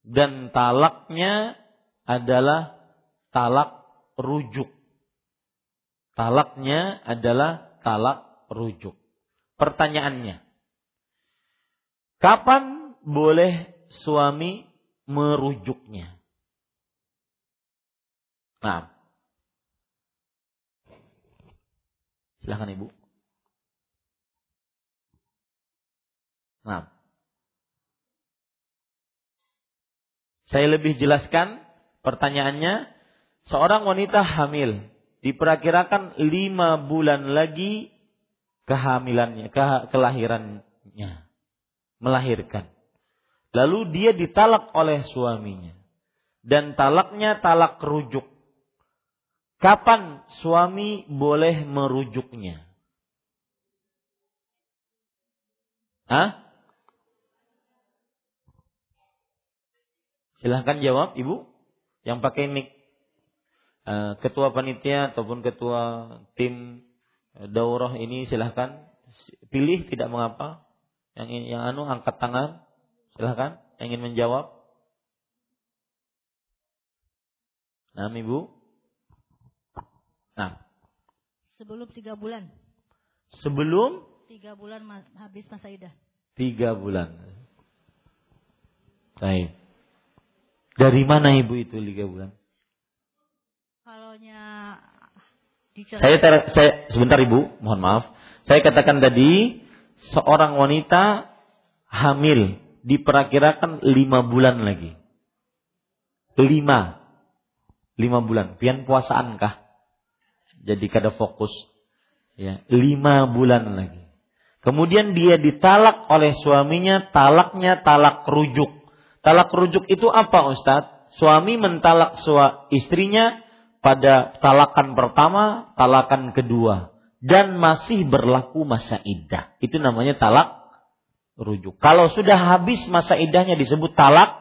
Dan talaknya adalah talak rujuk. Talaknya adalah talak rujuk. Pertanyaannya, kapan boleh suami merujuknya? Nah, silahkan ibu. Nah. Saya lebih jelaskan pertanyaannya. Seorang wanita hamil diperkirakan lima bulan lagi kehamilannya, ke, kelahirannya, melahirkan. Lalu dia ditalak oleh suaminya. Dan talaknya talak rujuk. Kapan suami boleh merujuknya? Hah? Silahkan jawab Ibu yang pakai mic. Eh, ketua panitia ataupun ketua tim eh, daurah ini silahkan pilih tidak mengapa. Yang yang anu angkat tangan. Silahkan yang ingin menjawab. Nah, Ibu. Nah. Sebelum tiga bulan. Sebelum tiga bulan habis masa idah. Tiga bulan. Baik. Dari mana ibu itu tiga bulan? Kalaunya saya, ter, saya sebentar ibu, mohon maaf. Saya katakan tadi seorang wanita hamil diperkirakan lima bulan lagi. Lima, lima bulan. Pian puasaan kah? Jadi kada fokus. Ya, lima bulan lagi. Kemudian dia ditalak oleh suaminya, talaknya talak rujuk. Talak rujuk itu apa Ustadz? Suami mentalak sua istrinya pada talakan pertama, talakan kedua. Dan masih berlaku masa iddah. Itu namanya talak rujuk. Kalau sudah habis masa iddahnya disebut talak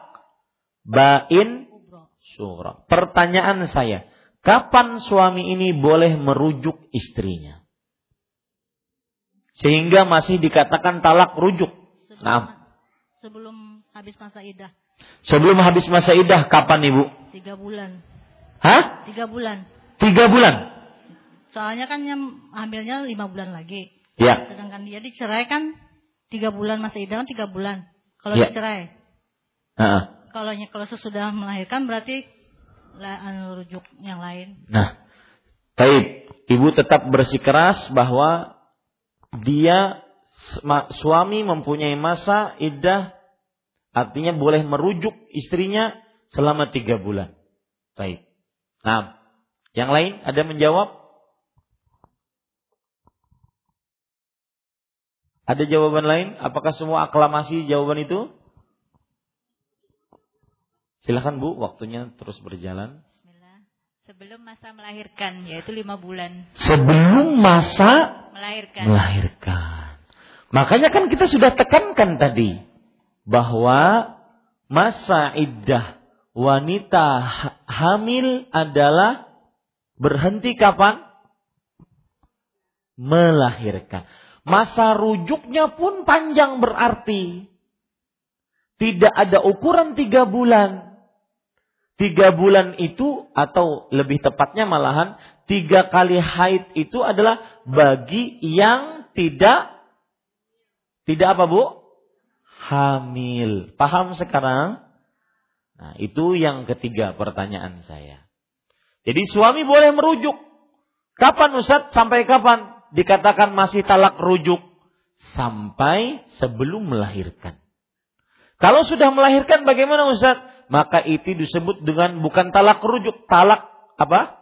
bain surah. Pertanyaan saya, kapan suami ini boleh merujuk istrinya? Sehingga masih dikatakan talak rujuk. Sebelum, nah. sebelum habis masa idah. Sebelum habis masa idah kapan ibu? Tiga bulan. Hah? Tiga bulan. Tiga bulan. Soalnya kan yang hamilnya lima bulan lagi. Ya. Sedangkan dia dicerai kan tiga bulan masa idah kan tiga bulan. Kalau ya. dicerai. Uh-uh. Kalau kalau sesudah melahirkan berarti anu rujuk yang lain. Nah, baik. Ibu tetap bersikeras bahwa dia suami mempunyai masa iddah Artinya boleh merujuk istrinya selama tiga bulan. Baik. Nah, yang lain ada menjawab? Ada jawaban lain? Apakah semua aklamasi jawaban itu? Silahkan Bu, waktunya terus berjalan. Sebelum masa melahirkan, yaitu lima bulan. Sebelum masa melahirkan. melahirkan. Makanya kan kita sudah tekankan tadi bahwa masa iddah wanita hamil adalah berhenti kapan? Melahirkan. Masa rujuknya pun panjang berarti. Tidak ada ukuran tiga bulan. Tiga bulan itu atau lebih tepatnya malahan tiga kali haid itu adalah bagi yang tidak tidak apa bu? hamil. Paham sekarang? Nah, itu yang ketiga pertanyaan saya. Jadi suami boleh merujuk. Kapan Ustaz? Sampai kapan? Dikatakan masih talak rujuk. Sampai sebelum melahirkan. Kalau sudah melahirkan bagaimana Ustaz? Maka itu disebut dengan bukan talak rujuk, talak apa?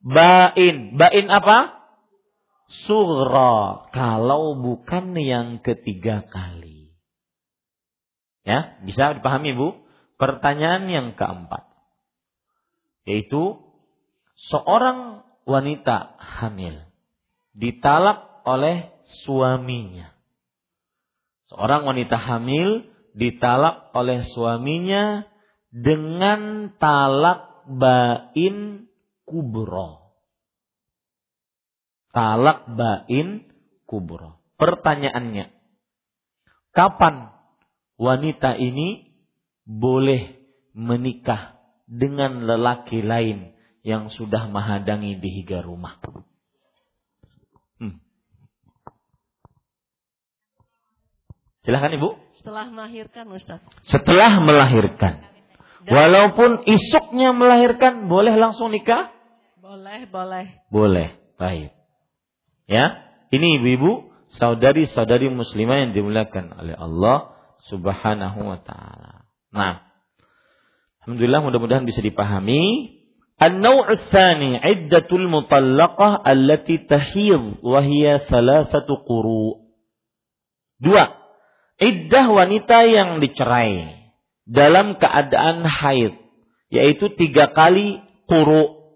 Bain. Bain apa? Surah. Kalau bukan yang ketiga kali. Ya, bisa dipahami Bu? Pertanyaan yang keempat. Yaitu seorang wanita hamil ditalak oleh suaminya. Seorang wanita hamil ditalak oleh suaminya dengan talak bain kubro. Talak bain kubro. Pertanyaannya, kapan wanita ini boleh menikah dengan lelaki lain yang sudah menghadangi di higa rumah? Hmm. Silahkan Ibu. Setelah melahirkan Ustaz. Setelah melahirkan. Walaupun isuknya melahirkan, boleh langsung nikah? Boleh, boleh. Boleh. Baik. Ya, ini ibu-ibu, saudari-saudari muslimah yang dimuliakan oleh Allah Subhanahu wa taala. Nah, alhamdulillah mudah-mudahan bisa dipahami. Tsani iddatul mutallaqah allati tahid wa hiya thalathatu quru. Dua, iddah wanita yang dicerai dalam keadaan haid, yaitu tiga kali kuru.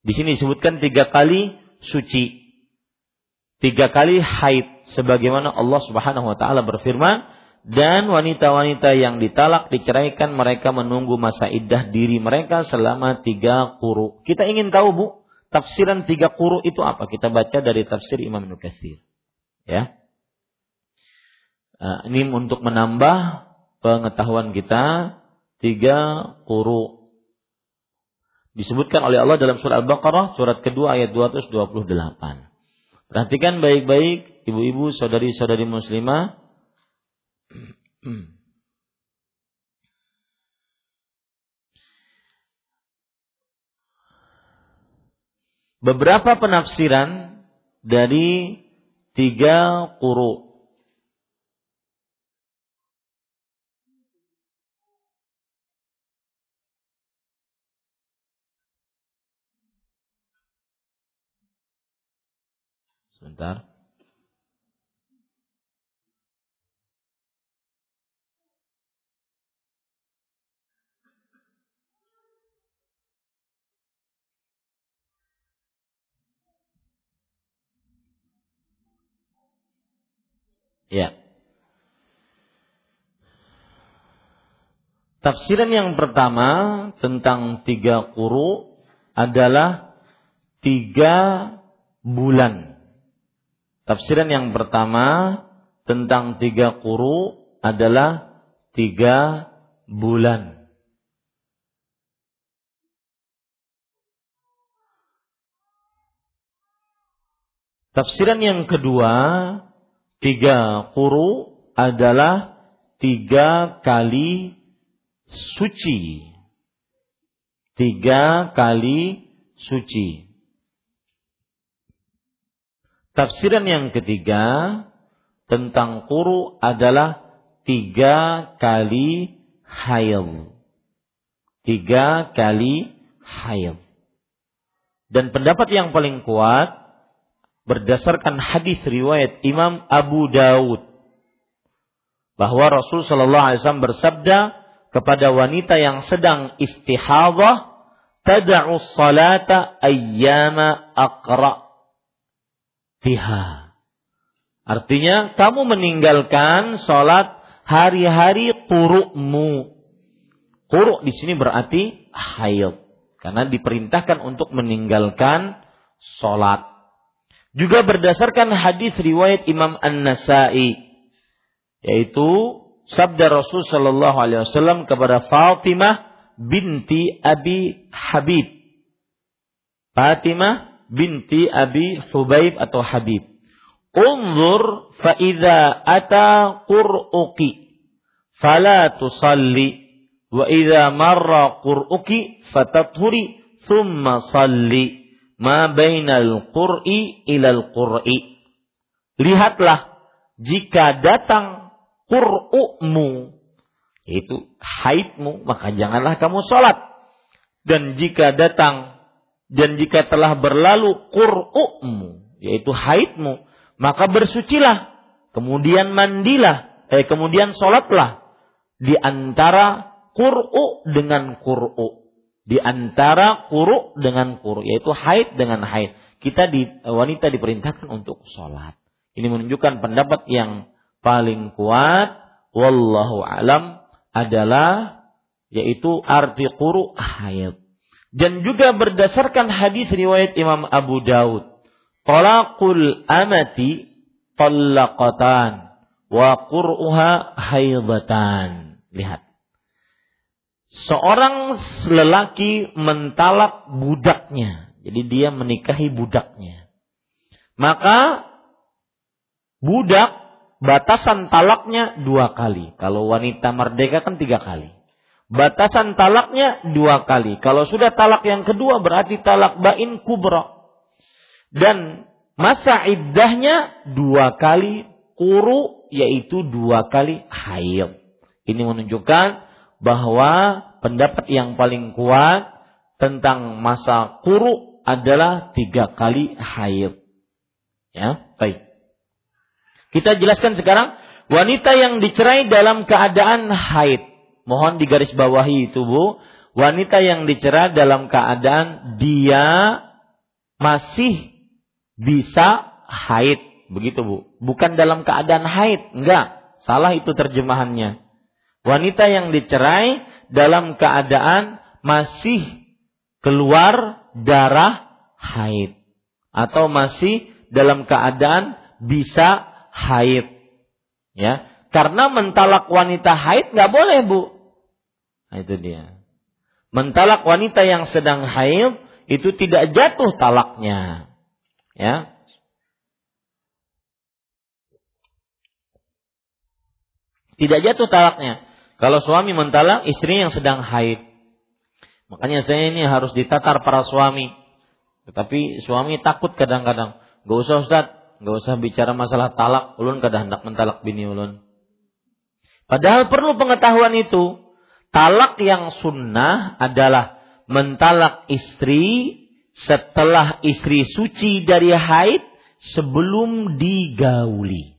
Di sini disebutkan tiga kali suci, tiga kali haid, sebagaimana Allah Subhanahu Wa Taala berfirman, dan wanita-wanita yang ditalak diceraikan mereka menunggu masa iddah diri mereka selama tiga kuru. Kita ingin tahu bu, tafsiran tiga kuru itu apa? Kita baca dari tafsir Imam Nukathir. Ya. Uh, ini untuk menambah pengetahuan kita tiga kuru. Disebutkan oleh Allah dalam surat Al-Baqarah surat kedua ayat 228. Perhatikan baik-baik ibu-ibu, saudari-saudari muslimah. Beberapa penafsiran dari tiga kuru Sebentar. Ya. Tafsiran yang pertama tentang tiga kuru adalah tiga bulan. Tafsiran yang pertama tentang tiga kuru adalah tiga bulan. Tafsiran yang kedua, tiga kuru adalah tiga kali suci. Tiga kali suci. Tafsiran yang ketiga tentang kuru adalah tiga kali hail. Tiga kali hail. Dan pendapat yang paling kuat berdasarkan hadis riwayat Imam Abu Daud bahwa Rasul Shallallahu Alaihi Wasallam bersabda kepada wanita yang sedang istihadah, tada'u salata ayyama aqra' fiha. Artinya kamu meninggalkan sholat hari-hari kurukmu. Kuruk di sini berarti haid. Karena diperintahkan untuk meninggalkan sholat. Juga berdasarkan hadis riwayat Imam An-Nasai. Yaitu sabda Rasul Shallallahu Alaihi Wasallam kepada Fatimah binti Abi Habib. Fatimah binti Abi Hubaib atau Habib. Unzur fa idza ata qur'uki fala tusalli wa idza marra qur'uki fatathuri thumma salli ma bainal qur'i ilal qur'i. Lihatlah jika datang qur'umu Yaitu haidmu, maka janganlah kamu sholat. Dan jika datang dan jika telah berlalu qur'u'mu, yaitu haidmu, maka bersucilah, kemudian mandilah, eh, kemudian sholatlah di antara qur'u dengan qur'u. Di antara qur'u dengan qur'u, yaitu haid dengan haid. Kita di wanita diperintahkan untuk sholat. Ini menunjukkan pendapat yang paling kuat, wallahu alam adalah yaitu arti quru haid. Dan juga berdasarkan hadis riwayat Imam Abu Daud, talaqul amati talaqatan wa qur'uha haidatan. Lihat. Seorang lelaki mentalak budaknya. Jadi dia menikahi budaknya. Maka budak batasan talaknya dua kali. Kalau wanita merdeka kan tiga kali. Batasan talaknya dua kali. Kalau sudah talak yang kedua berarti talak bain kubra. Dan masa iddahnya dua kali kuru yaitu dua kali haid. Ini menunjukkan bahwa pendapat yang paling kuat tentang masa kuru adalah tiga kali haid. Ya, baik. Kita jelaskan sekarang wanita yang dicerai dalam keadaan haid Mohon digarisbawahi itu Bu. Wanita yang dicerah dalam keadaan dia masih bisa haid. Begitu Bu. Bukan dalam keadaan haid. Enggak. Salah itu terjemahannya. Wanita yang dicerai dalam keadaan masih keluar darah haid. Atau masih dalam keadaan bisa haid. Ya, karena mentalak wanita haid nggak boleh bu. Nah, itu dia. Mentalak wanita yang sedang haid itu tidak jatuh talaknya. Ya. Tidak jatuh talaknya. Kalau suami mentalak istri yang sedang haid. Makanya saya ini harus ditatar para suami. Tetapi suami takut kadang-kadang. Gak usah Ustaz, gak usah bicara masalah talak. Ulun kadang hendak mentalak bini ulun. Padahal perlu pengetahuan itu. Talak yang sunnah adalah mentalak istri setelah istri suci dari haid sebelum digauli.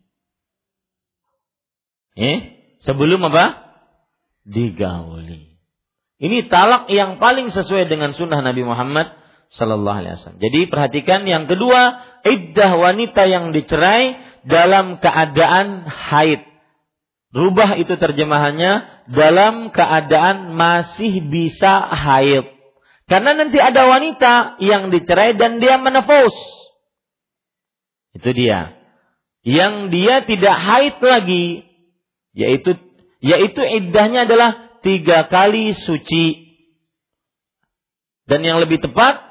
Eh, sebelum apa? Digauli. Ini talak yang paling sesuai dengan sunnah Nabi Muhammad Sallallahu Alaihi Wasallam. Jadi perhatikan yang kedua, iddah wanita yang dicerai dalam keadaan haid. Rubah itu terjemahannya dalam keadaan masih bisa haid. Karena nanti ada wanita yang dicerai dan dia menepus. Itu dia. Yang dia tidak haid lagi. Yaitu yaitu iddahnya adalah tiga kali suci. Dan yang lebih tepat,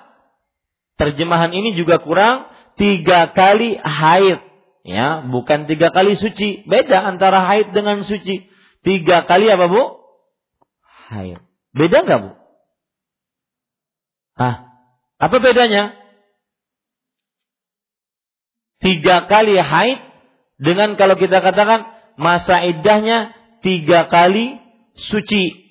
terjemahan ini juga kurang tiga kali haid. Ya, bukan tiga kali suci. Beda antara haid dengan suci. Tiga kali apa bu? Haid. Beda nggak bu? Ah, apa bedanya? Tiga kali haid dengan kalau kita katakan masa iddahnya tiga kali suci.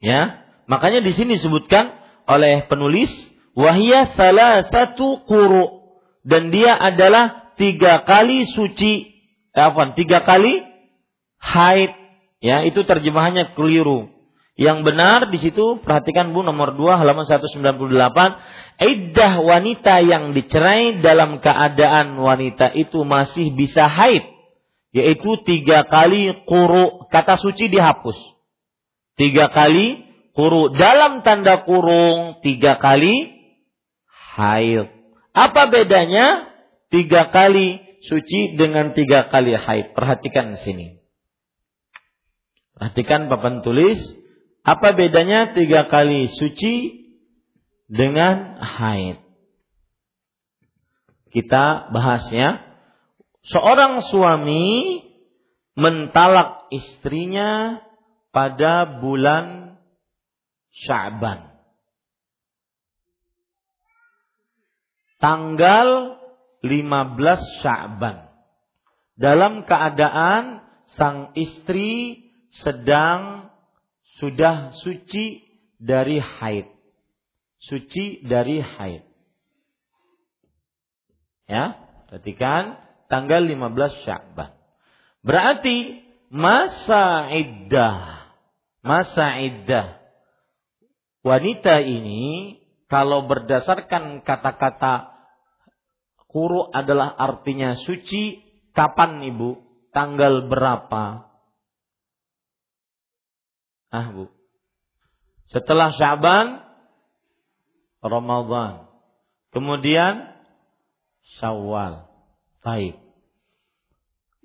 Ya, makanya di sini disebutkan oleh penulis wahia salah satu kuru dan dia adalah tiga kali suci, eh, apa? Tiga kali haid. Ya, itu terjemahannya keliru. Yang benar di situ perhatikan Bu nomor 2 halaman 198 iddah wanita yang dicerai dalam keadaan wanita itu masih bisa haid yaitu tiga kali kuru kata suci dihapus tiga kali kuru dalam tanda kurung tiga kali haid apa bedanya tiga kali suci dengan tiga kali haid? Perhatikan sini. Perhatikan papan tulis. Apa bedanya tiga kali suci dengan haid? Kita bahasnya. Seorang suami mentalak istrinya pada bulan Sya'ban. Tanggal 15 Sya'ban. Dalam keadaan sang istri sedang sudah suci dari haid. Suci dari haid. Ya, perhatikan tanggal 15 Sya'ban. Berarti masa iddah, masa iddah wanita ini kalau berdasarkan kata-kata kuru adalah artinya suci, kapan Ibu? Tanggal berapa? Ah, Bu. Setelah Syaban, Ramadan. Kemudian Syawal. Baik.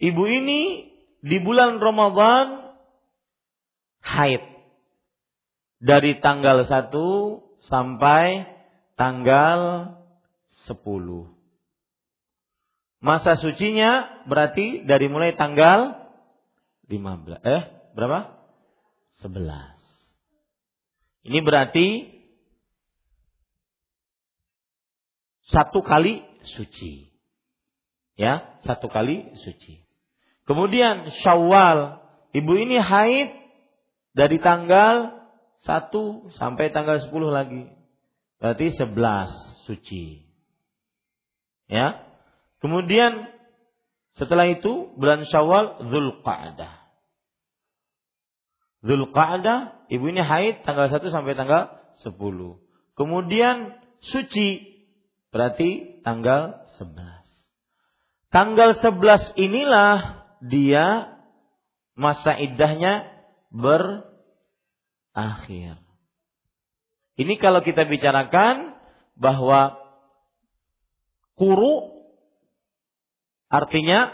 Ibu ini di bulan Ramadan haid. Dari tanggal 1 sampai tanggal 10. Masa sucinya berarti dari mulai tanggal 15. Eh, berapa? 11. Ini berarti satu kali suci. Ya, satu kali suci. Kemudian Syawal, ibu ini haid dari tanggal 1 sampai tanggal 10 lagi. Berarti 11 suci. Ya. Kemudian setelah itu bulan Syawal Zulqa'dah. Zulqa'dah ibu ini haid tanggal 1 sampai tanggal 10. Kemudian suci berarti tanggal 11. Tanggal 11 inilah dia masa iddahnya berakhir. Ini kalau kita bicarakan bahwa kuru artinya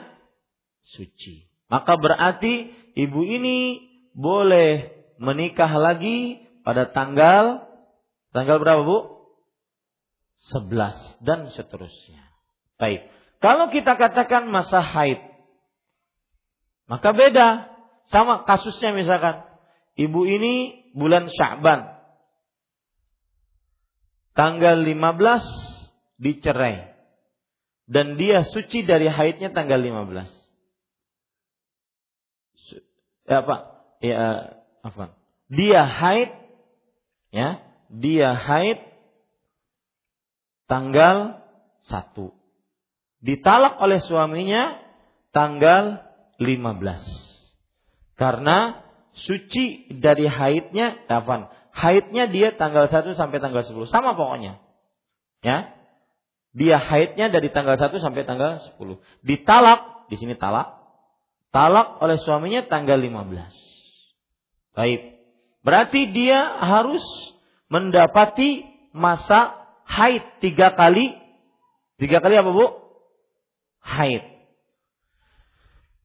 suci. Maka berarti ibu ini boleh menikah lagi pada tanggal tanggal berapa Bu? 11 dan seterusnya. Baik. Kalau kita katakan masa haid maka beda sama kasusnya misalkan ibu ini bulan Sya'ban tanggal 15 dicerai dan dia suci dari haidnya tanggal 15. Ya apa? Ya apa? Dia haid ya, dia haid tanggal 1. Ditalak oleh suaminya tanggal 15. Karena suci dari haidnya, kapan? Haidnya dia tanggal 1 sampai tanggal 10. Sama pokoknya. Ya. Dia haidnya dari tanggal 1 sampai tanggal 10. Ditalak, di sini talak. Talak oleh suaminya tanggal 15. Baik. Berarti dia harus mendapati masa haid tiga kali. Tiga kali apa bu? Haid.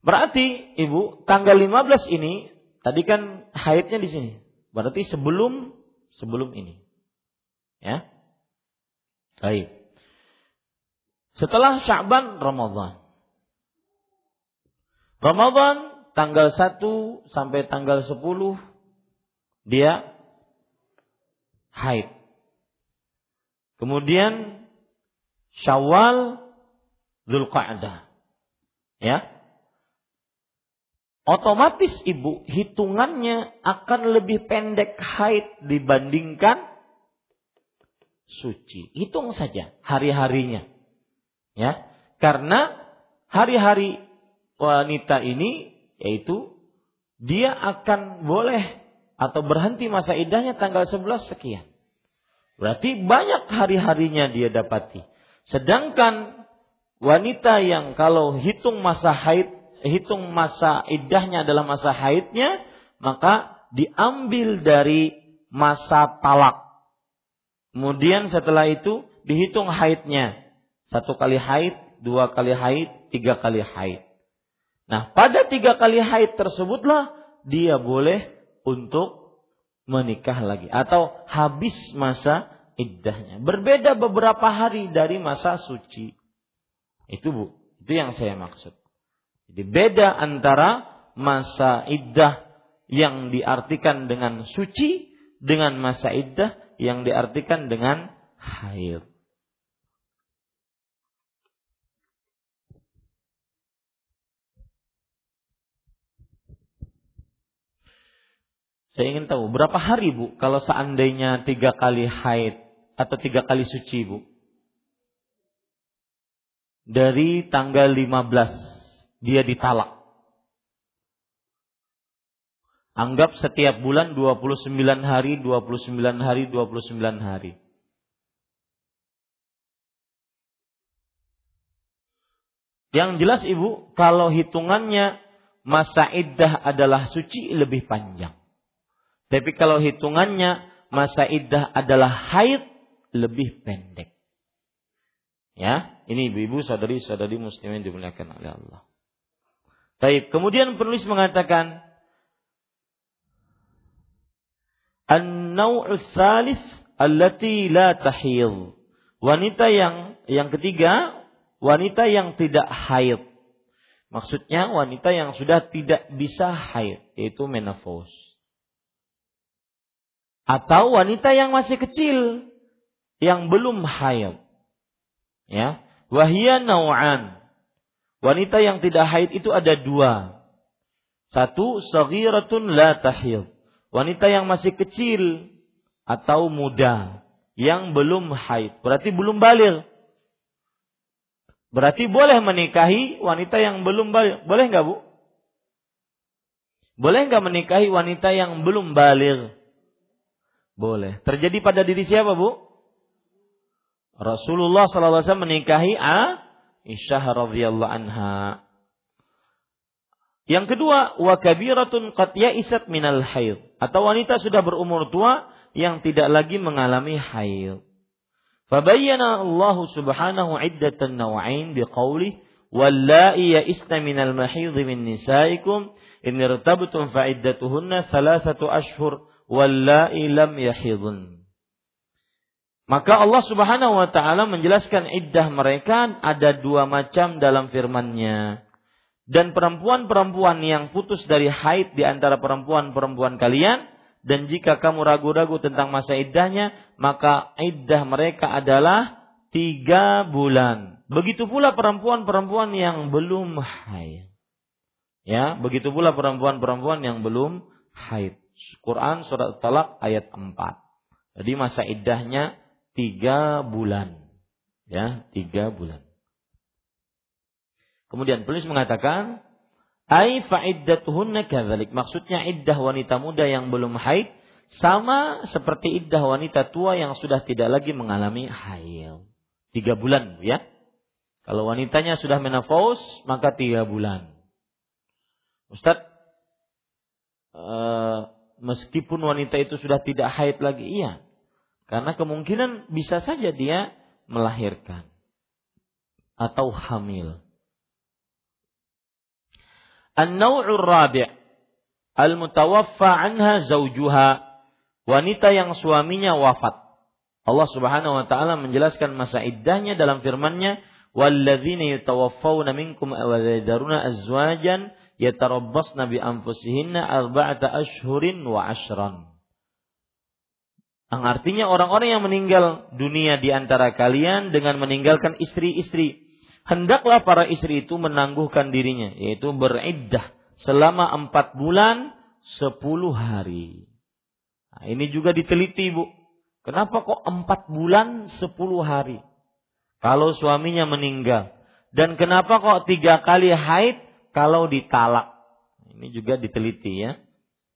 Berarti ibu tanggal 15 ini tadi kan haidnya di sini. Berarti sebelum sebelum ini. Ya. Baik. Setelah Sya'ban Ramadan. Ramadan tanggal 1 sampai tanggal 10 dia haid. Kemudian Syawal Zulqa'dah. Ya otomatis ibu hitungannya akan lebih pendek haid dibandingkan suci. Hitung saja hari-harinya. Ya, karena hari-hari wanita ini yaitu dia akan boleh atau berhenti masa idahnya tanggal 11 sekian. Berarti banyak hari-harinya dia dapati. Sedangkan wanita yang kalau hitung masa haid hitung masa iddahnya adalah masa haidnya, maka diambil dari masa talak. Kemudian setelah itu dihitung haidnya. Satu kali haid, dua kali haid, tiga kali haid. Nah, pada tiga kali haid tersebutlah dia boleh untuk menikah lagi atau habis masa iddahnya. Berbeda beberapa hari dari masa suci. Itu Bu, itu yang saya maksud. Jadi beda antara masa iddah yang diartikan dengan suci dengan masa iddah yang diartikan dengan haid. Saya ingin tahu berapa hari bu kalau seandainya tiga kali haid atau tiga kali suci bu? Dari tanggal 15 dia ditalak. Anggap setiap bulan 29 hari, 29 hari, 29 hari. Yang jelas ibu, kalau hitungannya masa iddah adalah suci lebih panjang. Tapi kalau hitungannya masa iddah adalah haid lebih pendek. Ya, ini ibu-ibu saudari-saudari muslimin dimuliakan oleh Allah. Baik, kemudian penulis mengatakan An-naw'u tsalits allati la tahil. Wanita yang yang ketiga, wanita yang tidak haid. Maksudnya wanita yang sudah tidak bisa haid, yaitu menopause atau wanita yang masih kecil yang belum haid. Ya, wahia nau'an. Wanita yang tidak haid itu ada dua. Satu, saghiratun la tahid. Wanita yang masih kecil atau muda yang belum haid, berarti belum balik. Berarti boleh menikahi wanita yang belum balik. Boleh nggak bu? Boleh nggak menikahi wanita yang belum balik? Boleh. Terjadi pada diri siapa, Bu? Rasulullah SAW menikahi Aisyah radhiyallahu anha. Yang kedua, wa kabiratun qad ya'isat minal haid. Atau wanita sudah berumur tua yang tidak lagi mengalami haid. Fabayyana Allah Subhanahu iddatan naw'ain biqaulih wallahi ya'isna minal mahid min nisaikum in irtabtum fa iddatuhunna thalathatu ashhur wallahi lam yahidun. Maka Allah Subhanahu wa taala menjelaskan iddah mereka ada dua macam dalam firman-Nya. Dan perempuan-perempuan yang putus dari haid di antara perempuan-perempuan kalian dan jika kamu ragu-ragu tentang masa iddahnya, maka iddah mereka adalah tiga bulan. Begitu pula perempuan-perempuan yang belum haid. Ya, begitu pula perempuan-perempuan yang belum haid. Quran surat Talak ayat 4. Jadi masa iddahnya tiga bulan. Ya, tiga bulan. Kemudian penulis mengatakan, Ai fa'iddatuhunna kadzalik. Maksudnya iddah wanita muda yang belum haid sama seperti iddah wanita tua yang sudah tidak lagi mengalami haid. Tiga bulan ya. Kalau wanitanya sudah menopause maka tiga bulan. Ustadz, eh, meskipun wanita itu sudah tidak haid lagi, iya. Karena kemungkinan bisa saja dia melahirkan atau hamil. An-naw'ur rabi' al-mutawaffa anha zawjuha wanita yang suaminya wafat. Allah Subhanahu wa taala menjelaskan masa iddahnya dalam firman-Nya, "Walladzina yatawaffawna minkum wa yadharuna azwajan yatarabbasna bi anfusihinna arba'ata ashhurin wa ashran. Yang artinya orang-orang yang meninggal dunia di antara kalian dengan meninggalkan istri-istri. Hendaklah para istri itu menangguhkan dirinya, yaitu beriddah selama empat bulan sepuluh hari. Nah, ini juga diteliti bu. Kenapa kok empat bulan sepuluh hari? Kalau suaminya meninggal. Dan kenapa kok tiga kali haid kalau ditalak. Ini juga diteliti ya.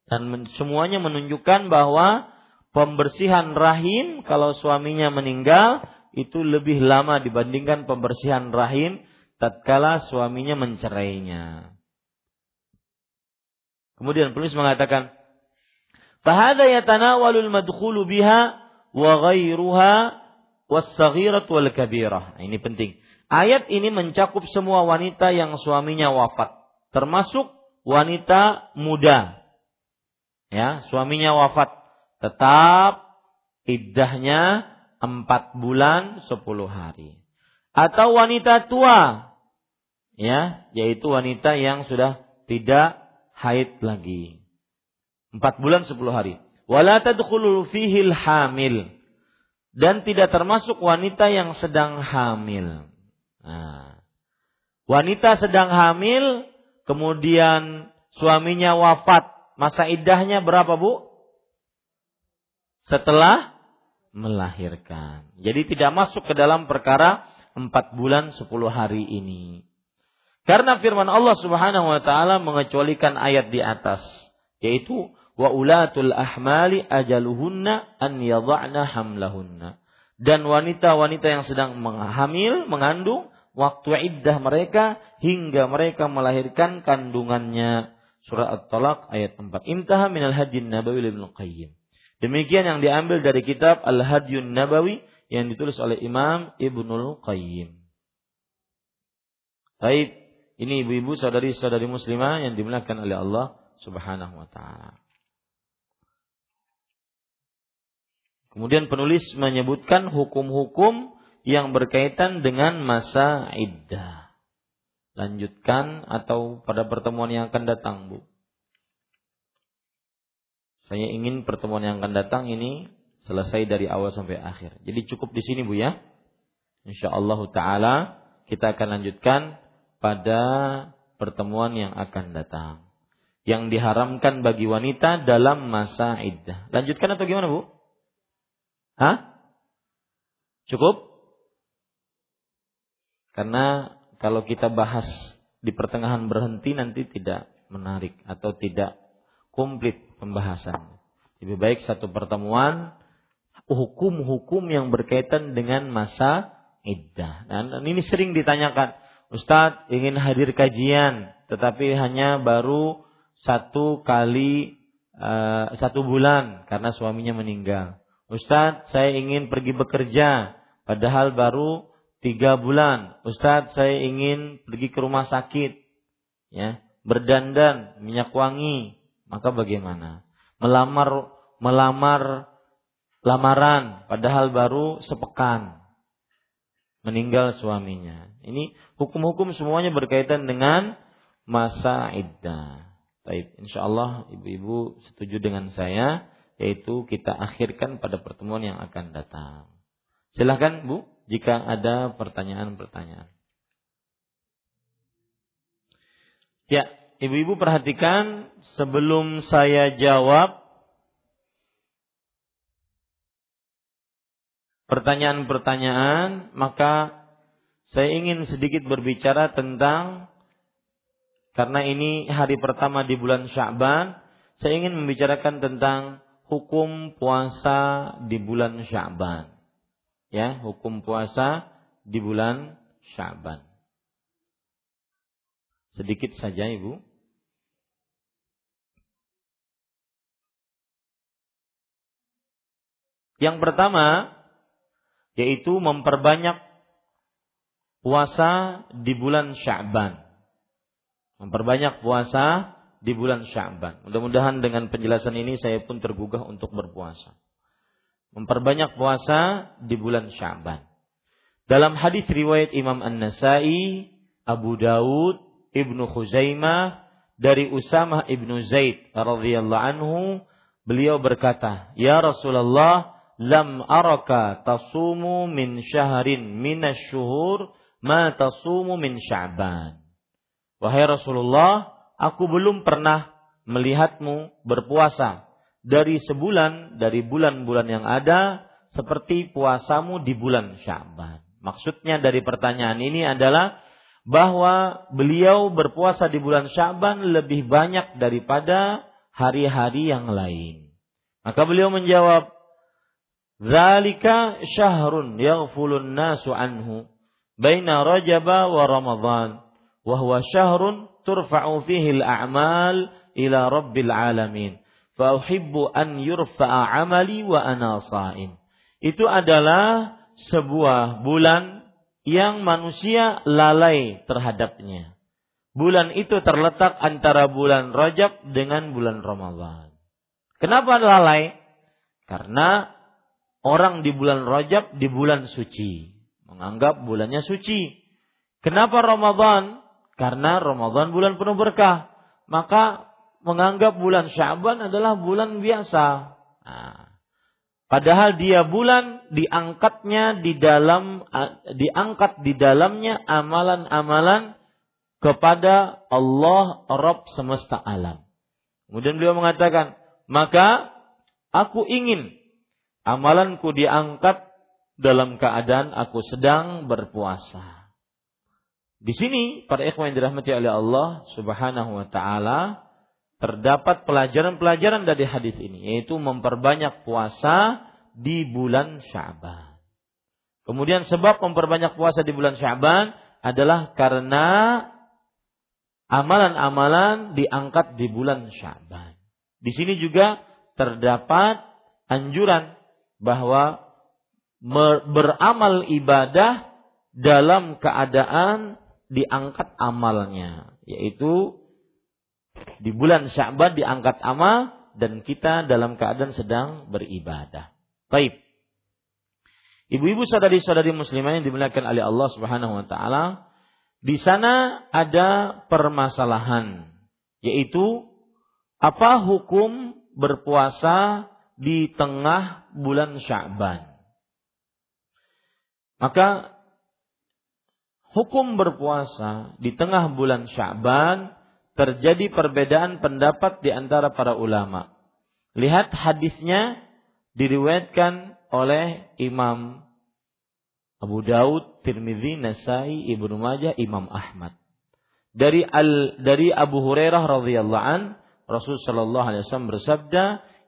Dan semuanya menunjukkan bahwa pembersihan rahim kalau suaminya meninggal itu lebih lama dibandingkan pembersihan rahim tatkala suaminya mencerainya. Kemudian penulis mengatakan, "Fahada yatanawalul madkhulu biha wa ghairuha was-saghirat wal kabirah." Nah, ini penting. Ayat ini mencakup semua wanita yang suaminya wafat, termasuk wanita muda. Ya, suaminya wafat, tetap iddahnya empat bulan sepuluh hari. Atau wanita tua, ya, yaitu wanita yang sudah tidak haid lagi. Empat bulan sepuluh hari. Wala fihil hamil. Dan tidak termasuk wanita yang sedang hamil. Nah, wanita sedang hamil, kemudian suaminya wafat, masa iddahnya berapa bu? setelah melahirkan. Jadi tidak masuk ke dalam perkara empat bulan sepuluh hari ini. Karena firman Allah Subhanahu wa taala mengecualikan ayat di atas, yaitu wa ulatul ahmali ajaluhunna an yadha'na hamlahunna. Dan wanita-wanita yang sedang menghamil, mengandung, waktu iddah mereka hingga mereka melahirkan kandungannya. Surah At-Talaq ayat 4. Intaha minal hadin nabawi Ibnu Qayyim. Demikian yang diambil dari kitab Al-Hadyun Nabawi yang ditulis oleh Imam Ibnul Qayyim. Baik, ini ibu-ibu saudari-saudari muslimah yang dimuliakan oleh Allah Subhanahu wa taala. Kemudian penulis menyebutkan hukum-hukum yang berkaitan dengan masa iddah. Lanjutkan atau pada pertemuan yang akan datang, Bu. Saya ingin pertemuan yang akan datang ini selesai dari awal sampai akhir. Jadi cukup di sini, Bu ya. Insyaallah taala kita akan lanjutkan pada pertemuan yang akan datang. Yang diharamkan bagi wanita dalam masa iddah. Lanjutkan atau gimana, Bu? Hah? Cukup? Karena kalau kita bahas di pertengahan berhenti nanti tidak menarik atau tidak komplit pembahasan. Lebih baik satu pertemuan hukum-hukum yang berkaitan dengan masa iddah. Dan ini sering ditanyakan, Ustadz ingin hadir kajian, tetapi hanya baru satu kali uh, satu bulan karena suaminya meninggal. Ustadz saya ingin pergi bekerja, padahal baru tiga bulan. Ustadz saya ingin pergi ke rumah sakit, ya berdandan minyak wangi, maka bagaimana? Melamar melamar lamaran, padahal baru sepekan meninggal suaminya. Ini hukum-hukum semuanya berkaitan dengan masa iddah. Baik, insya Allah ibu-ibu setuju dengan saya, yaitu kita akhirkan pada pertemuan yang akan datang. Silahkan Bu jika ada pertanyaan-pertanyaan. Ya, ibu-ibu perhatikan sebelum saya jawab pertanyaan-pertanyaan, maka saya ingin sedikit berbicara tentang karena ini hari pertama di bulan Sya'ban, saya ingin membicarakan tentang hukum puasa di bulan Sya'ban ya hukum puasa di bulan Syaban. Sedikit saja Ibu. Yang pertama yaitu memperbanyak puasa di bulan Syaban. Memperbanyak puasa di bulan Syaban. Mudah-mudahan dengan penjelasan ini saya pun tergugah untuk berpuasa memperbanyak puasa di bulan Sya'ban. Dalam hadis riwayat Imam An-Nasai, Abu Daud, Ibnu Khuzaimah dari Usamah Ibnu Zaid radhiyallahu anhu, beliau berkata, "Ya Rasulullah, lam araka tasumu min syahrin minasy-syuhur ma tasumu min Sya'ban." Wahai Rasulullah, aku belum pernah melihatmu berpuasa dari sebulan dari bulan-bulan yang ada seperti puasamu di bulan Syaban. Maksudnya dari pertanyaan ini adalah bahwa beliau berpuasa di bulan Syaban lebih banyak daripada hari-hari yang lain. Maka beliau menjawab, "Dzalika syahrun yaghfulun nasu anhu baina Rajab wa Ramadan, wa huwa syahrun turfa'u fihi al-a'mal ila Rabbil alamin." Fauhibbu an yurfa'a amali wa ana. Itu adalah sebuah bulan yang manusia lalai terhadapnya. Bulan itu terletak antara bulan Rajab dengan bulan Ramadan. Kenapa lalai? Karena orang di bulan Rajab di bulan suci, menganggap bulannya suci. Kenapa Ramadan? Karena Ramadan bulan penuh berkah. Maka menganggap bulan Syaban adalah bulan biasa. Nah, padahal dia bulan diangkatnya di dalam diangkat di dalamnya amalan-amalan kepada Allah Rabb semesta alam. Kemudian beliau mengatakan, maka aku ingin amalanku diangkat dalam keadaan aku sedang berpuasa. Di sini para ikhwan yang dirahmati oleh Allah Subhanahu wa taala terdapat pelajaran-pelajaran dari hadis ini yaitu memperbanyak puasa di bulan Sya'ban. Kemudian sebab memperbanyak puasa di bulan Sya'ban adalah karena amalan-amalan diangkat di bulan Sya'ban. Di sini juga terdapat anjuran bahwa beramal ibadah dalam keadaan diangkat amalnya, yaitu di bulan Sya'ban diangkat amal dan kita dalam keadaan sedang beribadah. Baik. Ibu-ibu saudari-saudari muslimah yang dimuliakan oleh Allah Subhanahu wa taala, di sana ada permasalahan yaitu apa hukum berpuasa di tengah bulan Sya'ban. Maka hukum berpuasa di tengah bulan Sya'ban terjadi perbedaan pendapat di antara para ulama. Lihat hadisnya diriwayatkan oleh Imam Abu Daud, Tirmidzi, Nasai, Ibnu Majah, Imam Ahmad. Dari al dari Abu Hurairah radhiyallahu an, Rasul sallallahu alaihi wasallam bersabda,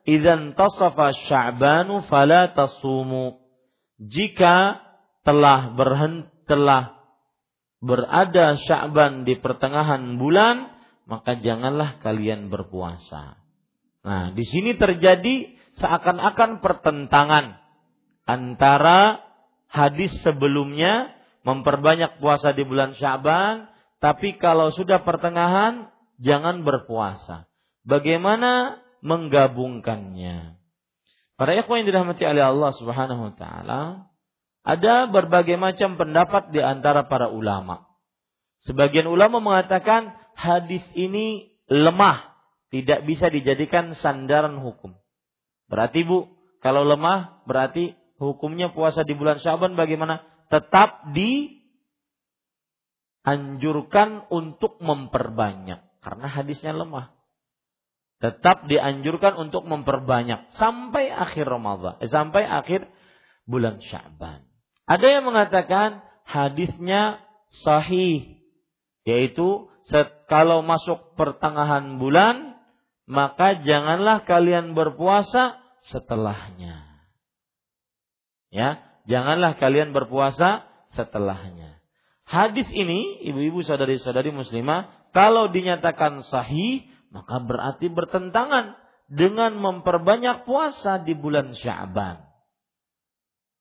"Idzan tasafa Sya'banu fala tasumu." Jika telah berhenti telah berada Sya'ban di pertengahan bulan, maka janganlah kalian berpuasa. Nah, di sini terjadi seakan-akan pertentangan antara hadis sebelumnya memperbanyak puasa di bulan Syaban, tapi kalau sudah pertengahan jangan berpuasa. Bagaimana menggabungkannya? Para ikhwan yang dirahmati oleh Allah Subhanahu wa taala, ada berbagai macam pendapat di antara para ulama. Sebagian ulama mengatakan hadis ini lemah, tidak bisa dijadikan sandaran hukum. Berarti Bu, kalau lemah berarti hukumnya puasa di bulan Syaban bagaimana? Tetap dianjurkan untuk memperbanyak karena hadisnya lemah. Tetap dianjurkan untuk memperbanyak sampai akhir Ramadan, eh, sampai akhir bulan Syaban. Ada yang mengatakan hadisnya sahih, yaitu kalau masuk pertengahan bulan maka janganlah kalian berpuasa setelahnya. Ya, janganlah kalian berpuasa setelahnya. Hadis ini, ibu-ibu saudari-saudari muslimah, kalau dinyatakan sahih, maka berarti bertentangan dengan memperbanyak puasa di bulan Sya'ban.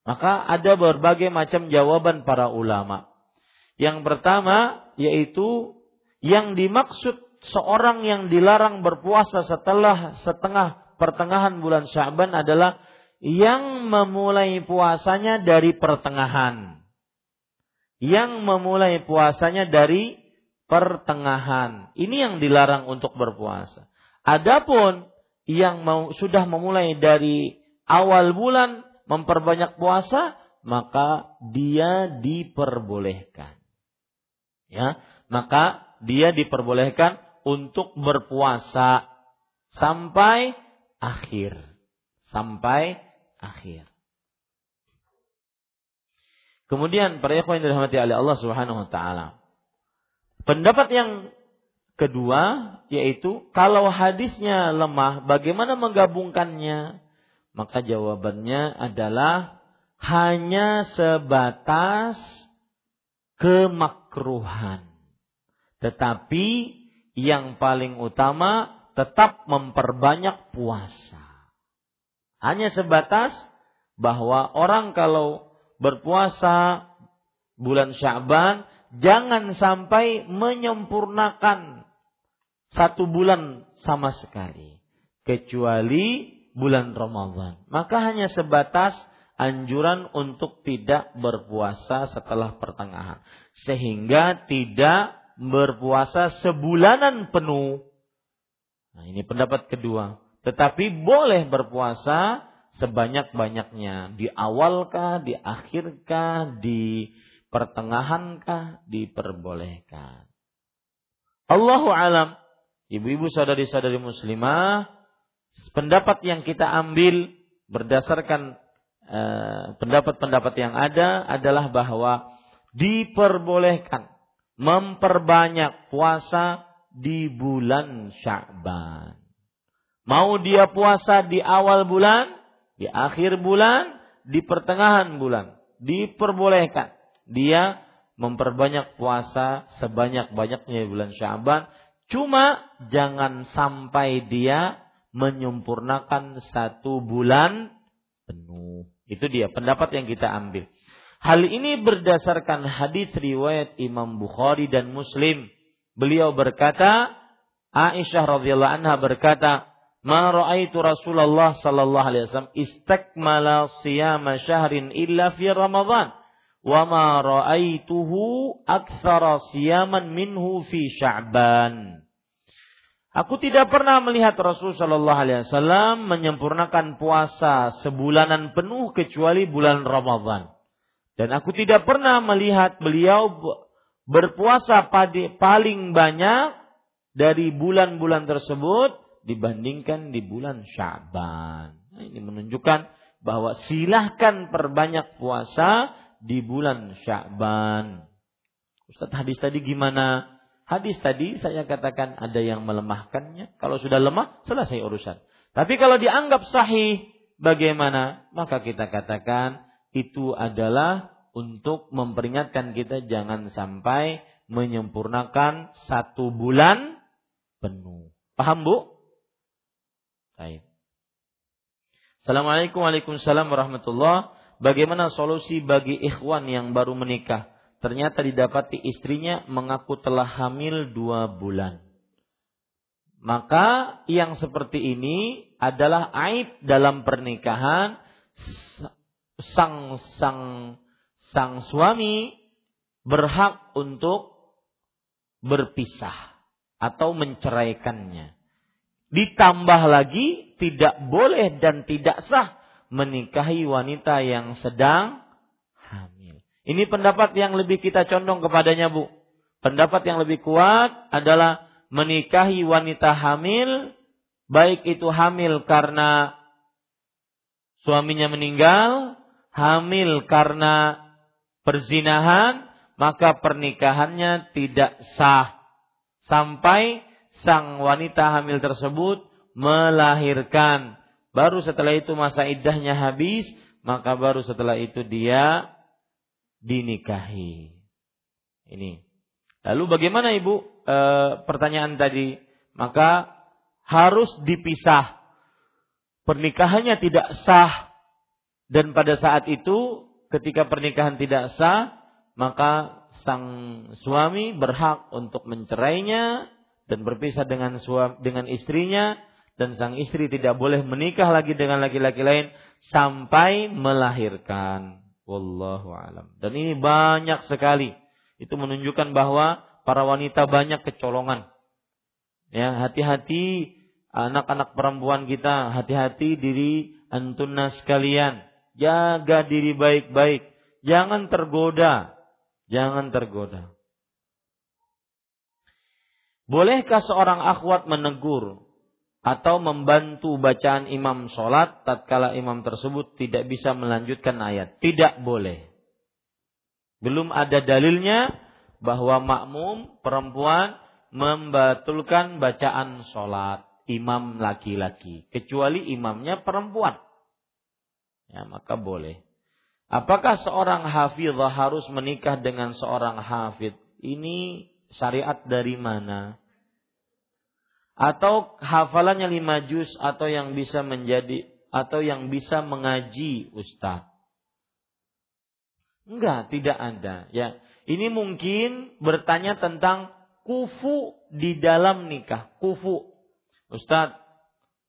Maka ada berbagai macam jawaban para ulama. Yang pertama yaitu yang dimaksud seorang yang dilarang berpuasa setelah setengah pertengahan bulan Sya'ban adalah yang memulai puasanya dari pertengahan. Yang memulai puasanya dari pertengahan. Ini yang dilarang untuk berpuasa. Adapun yang mau sudah memulai dari awal bulan memperbanyak puasa, maka dia diperbolehkan. Ya, maka dia diperbolehkan untuk berpuasa sampai akhir. Sampai akhir. Kemudian para ikhwan yang dirahmati oleh Allah Subhanahu wa taala. Pendapat yang kedua yaitu kalau hadisnya lemah bagaimana menggabungkannya? Maka jawabannya adalah hanya sebatas kemakruhan. Tetapi yang paling utama tetap memperbanyak puasa. Hanya sebatas bahwa orang kalau berpuasa bulan Syaban jangan sampai menyempurnakan satu bulan sama sekali kecuali bulan Ramadan. Maka hanya sebatas anjuran untuk tidak berpuasa setelah pertengahan sehingga tidak berpuasa sebulanan penuh. Nah, ini pendapat kedua. Tetapi boleh berpuasa sebanyak-banyaknya. Di awalkah, di akhirkah, di pertengahankah, diperbolehkan. Allahu alam. Ibu-ibu saudari-saudari muslimah, pendapat yang kita ambil berdasarkan pendapat-pendapat yang ada adalah bahwa diperbolehkan memperbanyak puasa di bulan Sya'ban. Mau dia puasa di awal bulan, di akhir bulan, di pertengahan bulan, diperbolehkan dia memperbanyak puasa sebanyak-banyaknya di bulan Sya'ban. Cuma jangan sampai dia menyempurnakan satu bulan penuh. Itu dia pendapat yang kita ambil. Hal ini berdasarkan hadis riwayat Imam Bukhari dan Muslim. Beliau berkata, Aisyah radhiyallahu anha berkata, "Ma ra'aitu Rasulullah sallallahu alaihi wasallam istakmala siyama syahrin illa fi Ramadan, wa ma ra'aituhu aktsara siyaman minhu fi Sya'ban." Aku tidak pernah melihat Rasul Shallallahu Alaihi Wasallam menyempurnakan puasa sebulanan penuh kecuali bulan Ramadan. Dan aku tidak pernah melihat beliau berpuasa paling banyak dari bulan-bulan tersebut dibandingkan di bulan Syaban. Nah, ini menunjukkan bahwa silahkan perbanyak puasa di bulan Syaban. Ustaz hadis tadi gimana? Hadis tadi saya katakan ada yang melemahkannya. Kalau sudah lemah, selesai urusan. Tapi kalau dianggap sahih, bagaimana? Maka kita katakan itu adalah untuk memperingatkan kita jangan sampai menyempurnakan satu bulan penuh. Paham Bu? Baik. Assalamualaikum Waalaikumsalam warahmatullah. Bagaimana solusi bagi ikhwan yang baru menikah? Ternyata didapati istrinya mengaku telah hamil dua bulan. Maka yang seperti ini adalah aib dalam pernikahan sang sang sang suami berhak untuk berpisah atau menceraikannya. Ditambah lagi tidak boleh dan tidak sah menikahi wanita yang sedang hamil. Ini pendapat yang lebih kita condong kepadanya, Bu. Pendapat yang lebih kuat adalah menikahi wanita hamil, baik itu hamil karena suaminya meninggal hamil karena perzinahan, maka pernikahannya tidak sah sampai sang wanita hamil tersebut melahirkan. Baru setelah itu masa iddahnya habis, maka baru setelah itu dia dinikahi. Ini. Lalu bagaimana Ibu? E, pertanyaan tadi. Maka harus dipisah. Pernikahannya tidak sah dan pada saat itu ketika pernikahan tidak sah, maka sang suami berhak untuk mencerainya dan berpisah dengan suami, dengan istrinya dan sang istri tidak boleh menikah lagi dengan laki-laki lain sampai melahirkan. Wallahu alam. Dan ini banyak sekali. Itu menunjukkan bahwa para wanita banyak kecolongan. Ya, hati-hati anak-anak perempuan kita, hati-hati diri antunna sekalian Jaga diri baik-baik. Jangan tergoda. Jangan tergoda. Bolehkah seorang akhwat menegur atau membantu bacaan imam sholat tatkala imam tersebut tidak bisa melanjutkan ayat? Tidak boleh. Belum ada dalilnya bahwa makmum perempuan membatulkan bacaan sholat imam laki-laki kecuali imamnya perempuan ya maka boleh. Apakah seorang hafizah harus menikah dengan seorang hafid? Ini syariat dari mana? Atau hafalannya lima juz atau yang bisa menjadi atau yang bisa mengaji ustaz? Enggak, tidak ada. Ya, ini mungkin bertanya tentang kufu di dalam nikah. Kufu. Ustaz,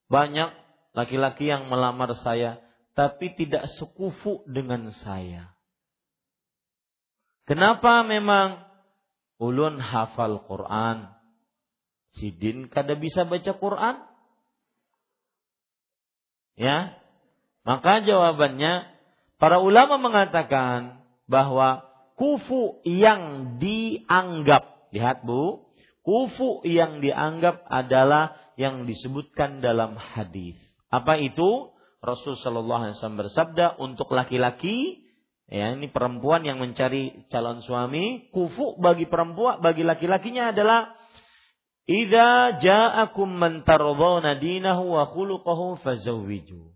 banyak laki-laki yang melamar saya tapi tidak sekufu dengan saya. Kenapa memang ulun hafal Quran? Sidin kada bisa baca Quran? Ya. Maka jawabannya para ulama mengatakan bahwa kufu yang dianggap lihat Bu, kufu yang dianggap adalah yang disebutkan dalam hadis. Apa itu? Rasul Shallallahu Alaihi Wasallam bersabda untuk laki-laki ya ini perempuan yang mencari calon suami kufu bagi perempuan bagi laki-lakinya adalah Idza ja'akum man tardawna dinahu wa khuluquhu fazawwiju.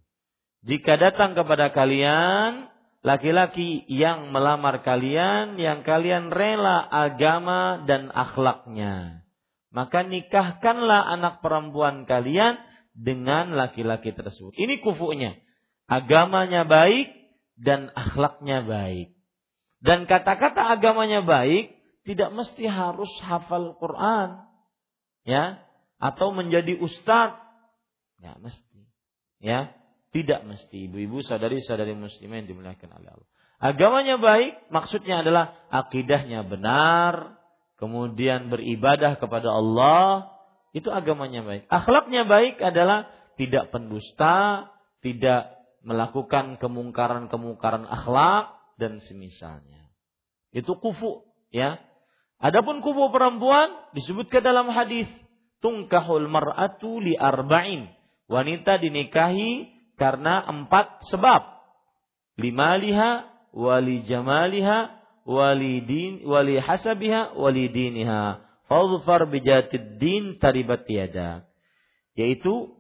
Jika datang kepada kalian laki-laki yang melamar kalian yang kalian rela agama dan akhlaknya, maka nikahkanlah anak perempuan kalian dengan laki-laki tersebut. Ini kufunya. Agamanya baik dan akhlaknya baik. Dan kata-kata agamanya baik tidak mesti harus hafal Quran ya? Atau menjadi ustaz ya mesti. Ya? Tidak mesti. Ibu-ibu sadari-sadari muslimah yang dimuliakan oleh Allah. Agamanya baik maksudnya adalah akidahnya benar kemudian beribadah kepada Allah itu agamanya baik. Akhlaknya baik adalah tidak pendusta tidak melakukan kemungkaran-kemungkaran akhlak dan semisalnya. Itu kufu ya Adapun kubu perempuan disebutkan dalam hadis tungkahul mar'atu li arba'in. Wanita dinikahi karena empat sebab. Limaliha, wali jamaliha, wali din, wali hasabiha, wali diniha. Fadfar bijatid din taribat tiada. Yaitu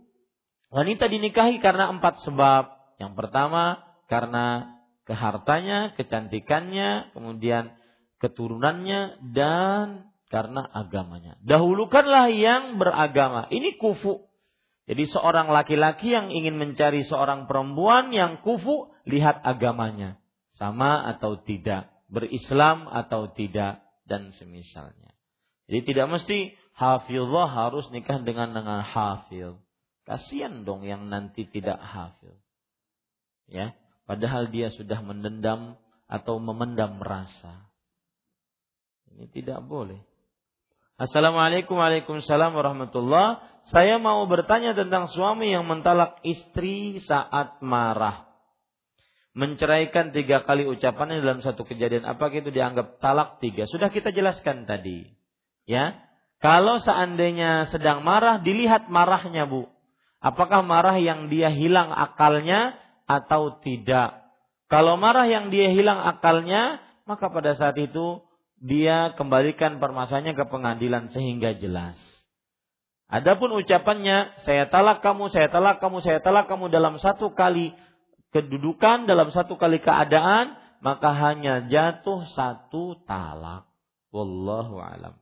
wanita dinikahi karena empat sebab. Yang pertama karena kehartanya, kecantikannya, kemudian keturunannya dan karena agamanya. Dahulukanlah yang beragama. Ini kufu. Jadi seorang laki-laki yang ingin mencari seorang perempuan yang kufu, lihat agamanya. Sama atau tidak. Berislam atau tidak. Dan semisalnya. Jadi tidak mesti hafizah harus nikah dengan dengan hafil. Kasihan dong yang nanti tidak hafil. Ya, padahal dia sudah mendendam atau memendam rasa. Ini tidak boleh. Assalamualaikum Waalaikumsalam warahmatullah. Saya mau bertanya tentang suami yang mentalak istri saat marah. Menceraikan tiga kali ucapannya dalam satu kejadian. Apakah itu dianggap talak tiga? Sudah kita jelaskan tadi. Ya, Kalau seandainya sedang marah, dilihat marahnya bu. Apakah marah yang dia hilang akalnya atau tidak? Kalau marah yang dia hilang akalnya, maka pada saat itu dia kembalikan permasalahannya ke pengadilan sehingga jelas. Adapun ucapannya saya talak kamu, saya talak kamu, saya talak kamu dalam satu kali kedudukan, dalam satu kali keadaan, maka hanya jatuh satu talak. Wallahu alam.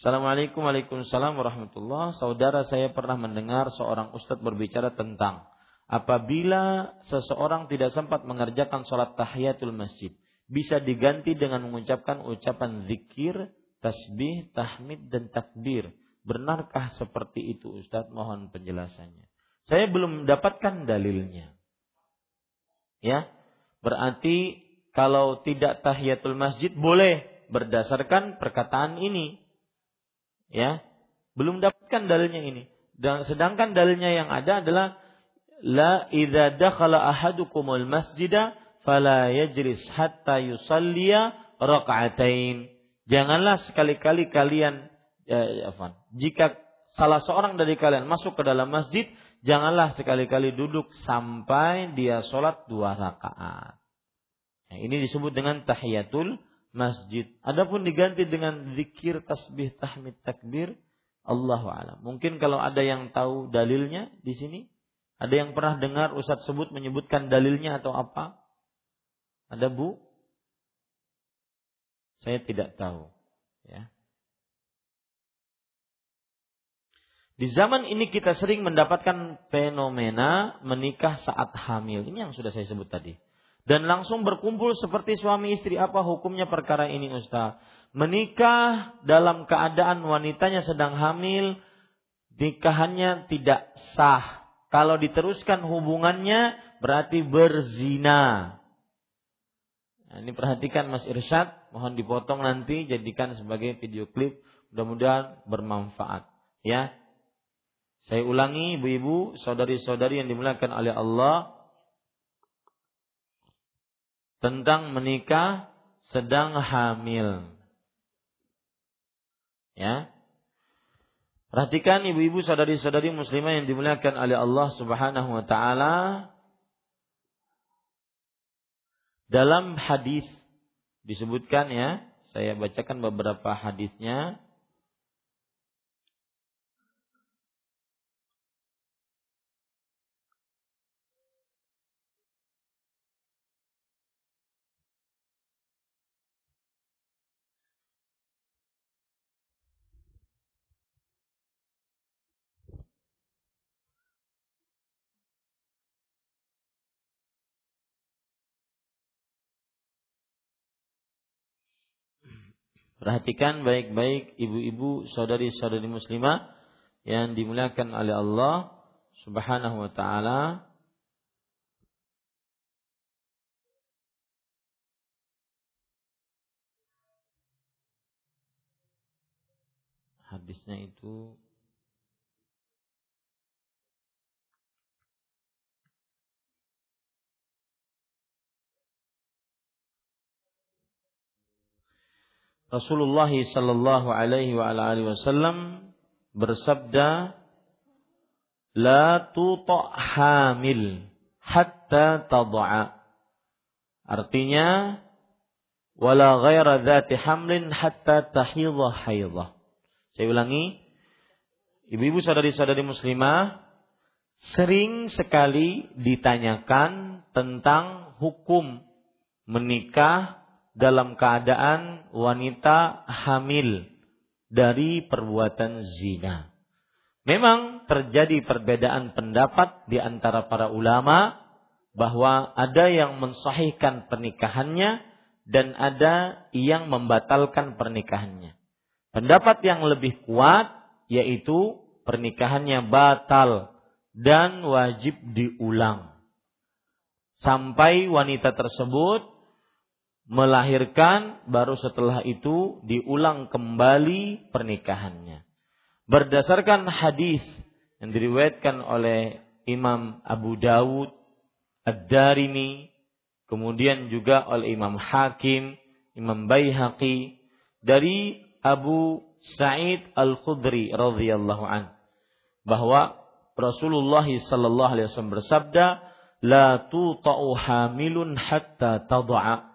Assalamualaikum Waalaikumsalam warahmatullah. Saudara saya pernah mendengar seorang ustadz berbicara tentang apabila seseorang tidak sempat mengerjakan sholat tahiyatul masjid bisa diganti dengan mengucapkan ucapan zikir, tasbih, tahmid dan takbir. Benarkah seperti itu Ustaz? Mohon penjelasannya. Saya belum mendapatkan dalilnya. Ya. Berarti kalau tidak tahiyatul masjid boleh berdasarkan perkataan ini. Ya. Belum dapatkan dalilnya ini. Dan sedangkan dalilnya yang ada adalah la idza dakhala ahadukumul masjidah fala yajlis hatta yusalliya raka'atain. Janganlah sekali-kali kalian ya, jika salah seorang dari kalian masuk ke dalam masjid, janganlah sekali-kali duduk sampai dia sholat dua rakaat. Nah, ini disebut dengan tahiyatul masjid. Adapun diganti dengan zikir, tasbih, tahmid, takbir, Allahu alam. Mungkin kalau ada yang tahu dalilnya di sini, ada yang pernah dengar Ustaz sebut menyebutkan dalilnya atau apa? Ada bu? Saya tidak tahu. Ya. Di zaman ini kita sering mendapatkan fenomena menikah saat hamil. Ini yang sudah saya sebut tadi. Dan langsung berkumpul seperti suami istri. Apa hukumnya perkara ini Ustaz? Menikah dalam keadaan wanitanya sedang hamil. Nikahannya tidak sah. Kalau diteruskan hubungannya berarti berzina. Nah, ini perhatikan Mas Irsyad, mohon dipotong nanti jadikan sebagai video klip, mudah-mudahan bermanfaat. Ya. Saya ulangi ibu-ibu, saudari-saudari yang dimuliakan oleh Allah tentang menikah sedang hamil. Ya. Perhatikan ibu-ibu saudari-saudari muslimah yang dimuliakan oleh Allah Subhanahu wa taala. Dalam hadis disebutkan ya, saya bacakan beberapa hadisnya. Perhatikan baik-baik ibu-ibu, saudari-saudari muslimah yang dimuliakan oleh Allah Subhanahu wa taala. Hadisnya itu Rasulullah sallallahu alaihi wa alihi wasallam bersabda la tuta hamil hatta tad'a. Artinya wala ghaira dzati hamlin hatta tahidha haidha. Saya ulangi ibu-ibu saudari-saudari muslimah sering sekali ditanyakan tentang hukum menikah dalam keadaan wanita hamil dari perbuatan zina. Memang terjadi perbedaan pendapat di antara para ulama bahwa ada yang mensahihkan pernikahannya dan ada yang membatalkan pernikahannya. Pendapat yang lebih kuat yaitu pernikahannya batal dan wajib diulang sampai wanita tersebut melahirkan baru setelah itu diulang kembali pernikahannya. Berdasarkan hadis yang diriwayatkan oleh Imam Abu Dawud, Ad-Darimi, kemudian juga oleh Imam Hakim, Imam Baihaqi dari Abu Sa'id Al-Khudri radhiyallahu an bahwa Rasulullah sallallahu alaihi wasallam bersabda, "La tuta'u hamilun hatta tad'a."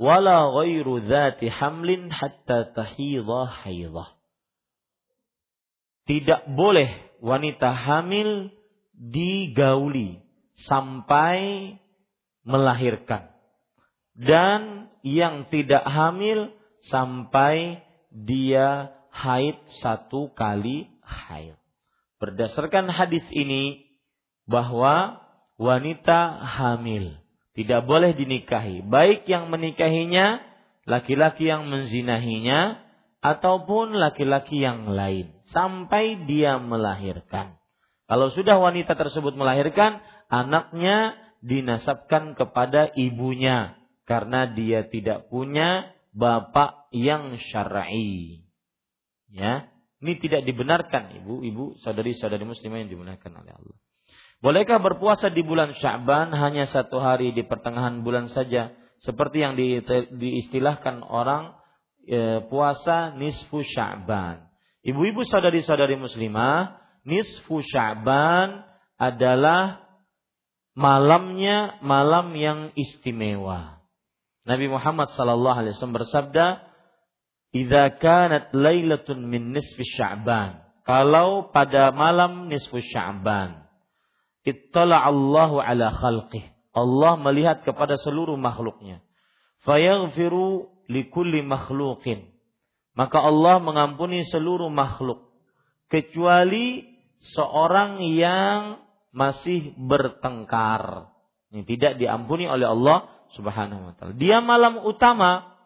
Wala ghairu dzati hamlin hatta tahidha haidha. Tidak boleh wanita hamil digauli sampai melahirkan. Dan yang tidak hamil sampai dia haid satu kali haid. Berdasarkan hadis ini bahwa wanita hamil tidak boleh dinikahi. Baik yang menikahinya, laki-laki yang menzinahinya, ataupun laki-laki yang lain. Sampai dia melahirkan. Kalau sudah wanita tersebut melahirkan, anaknya dinasabkan kepada ibunya. Karena dia tidak punya bapak yang syar'i. Ya, ini tidak dibenarkan ibu-ibu, saudari-saudari muslimah yang dibenarkan oleh Allah. Bolehkah berpuasa di bulan Sya'ban hanya satu hari di pertengahan bulan saja? Seperti yang di, diistilahkan orang e, puasa nisfu Sya'ban. Ibu-ibu saudari-saudari muslimah, nisfu Sya'ban adalah malamnya malam yang istimewa. Nabi Muhammad sallallahu alaihi wasallam bersabda, "Idza kanat lailatun min nisfi Sya'ban." Kalau pada malam nisfu Sya'ban, ittala Allahu ala khalqih. Allah melihat kepada seluruh makhluknya. Fayaghfiru likulli makhluqin. Maka Allah mengampuni seluruh makhluk. Kecuali seorang yang masih bertengkar. Ini tidak diampuni oleh Allah subhanahu wa ta'ala. Dia malam utama.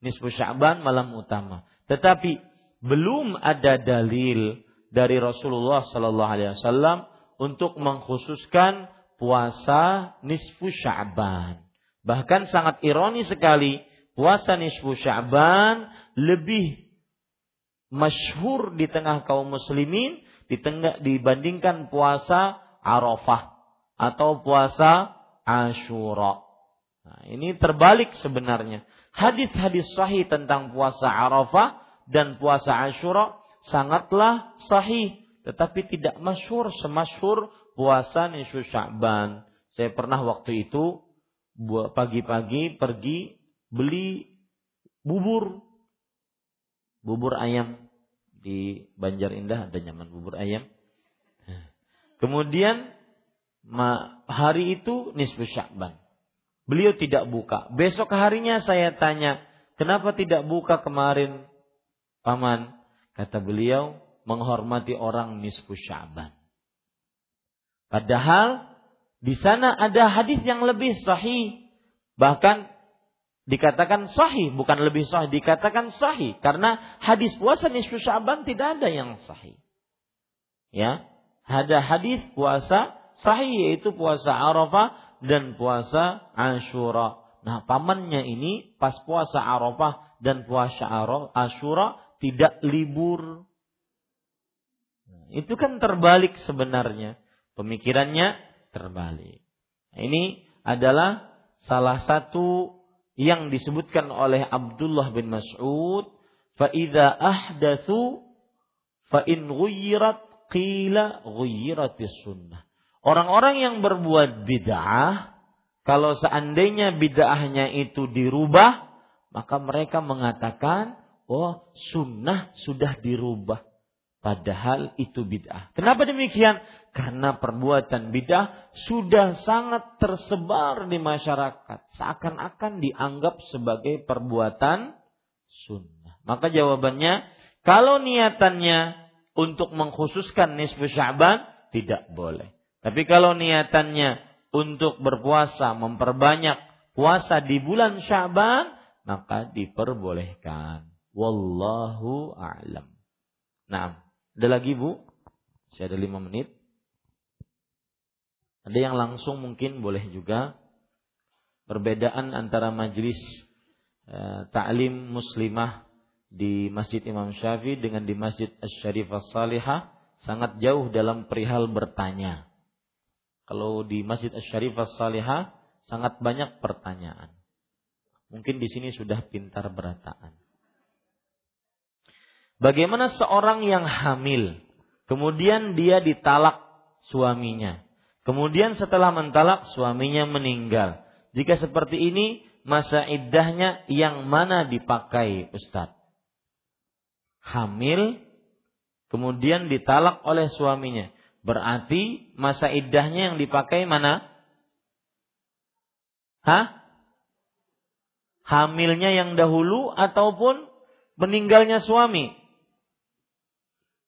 Nisfu Sya'ban malam utama. Tetapi belum ada dalil dari Rasulullah sallallahu alaihi wasallam untuk mengkhususkan puasa nisfu Sya'ban. Bahkan sangat ironi sekali, puasa nisfu Sya'ban lebih masyhur di tengah kaum muslimin di tengah dibandingkan puasa Arafah atau puasa Ashura. Nah, ini terbalik sebenarnya. Hadis-hadis sahih tentang puasa Arafah dan puasa Ashura sangatlah sahih, tetapi tidak masyhur semasyhur puasa nisfu Sya'ban. Saya pernah waktu itu pagi-pagi pergi beli bubur bubur ayam di Banjar Indah ada nyaman bubur ayam. Kemudian hari itu nisfu Sya'ban. Beliau tidak buka. Besok harinya saya tanya, kenapa tidak buka kemarin paman? Kata beliau, menghormati orang nisfu Sya'ban. Padahal di sana ada hadis yang lebih sahih. Bahkan dikatakan sahih, bukan lebih sahih, dikatakan sahih karena hadis puasa nisfu Sya'ban tidak ada yang sahih. Ya, ada hadis puasa sahih yaitu puasa Arafah dan puasa Ashura. Nah, pamannya ini pas puasa Arafah dan puasa Ashura tidak libur. Itu kan terbalik sebenarnya. Pemikirannya terbalik. Nah, ini adalah salah satu yang disebutkan oleh Abdullah bin Mas'ud, fa idza ahdatsu fa in qila ghayyiratis sunnah. Orang-orang yang berbuat bid'ah kalau seandainya bid'ahnya itu dirubah, maka mereka mengatakan, "Oh, sunnah sudah dirubah." Padahal itu bid'ah. Kenapa demikian? Karena perbuatan bid'ah sudah sangat tersebar di masyarakat. Seakan-akan dianggap sebagai perbuatan sunnah. Maka jawabannya, kalau niatannya untuk mengkhususkan nisfu sya'ban, tidak boleh. Tapi kalau niatannya untuk berpuasa, memperbanyak puasa di bulan sya'ban, maka diperbolehkan. Wallahu a'lam. Nah, ada lagi Bu? Saya ada lima menit. Ada yang langsung mungkin boleh juga. Perbedaan antara majlis eh, ta'lim muslimah di Masjid Imam Syafi'i dengan di Masjid Asy-Syarifah Salihah sangat jauh dalam perihal bertanya. Kalau di Masjid Asy-Syarifah Salihah sangat banyak pertanyaan. Mungkin di sini sudah pintar berataan. Bagaimana seorang yang hamil, kemudian dia ditalak suaminya. Kemudian setelah mentalak suaminya meninggal. Jika seperti ini, masa iddahnya yang mana dipakai Ustadz? Hamil, kemudian ditalak oleh suaminya. Berarti masa iddahnya yang dipakai mana? Hah? Hamilnya yang dahulu ataupun meninggalnya suami?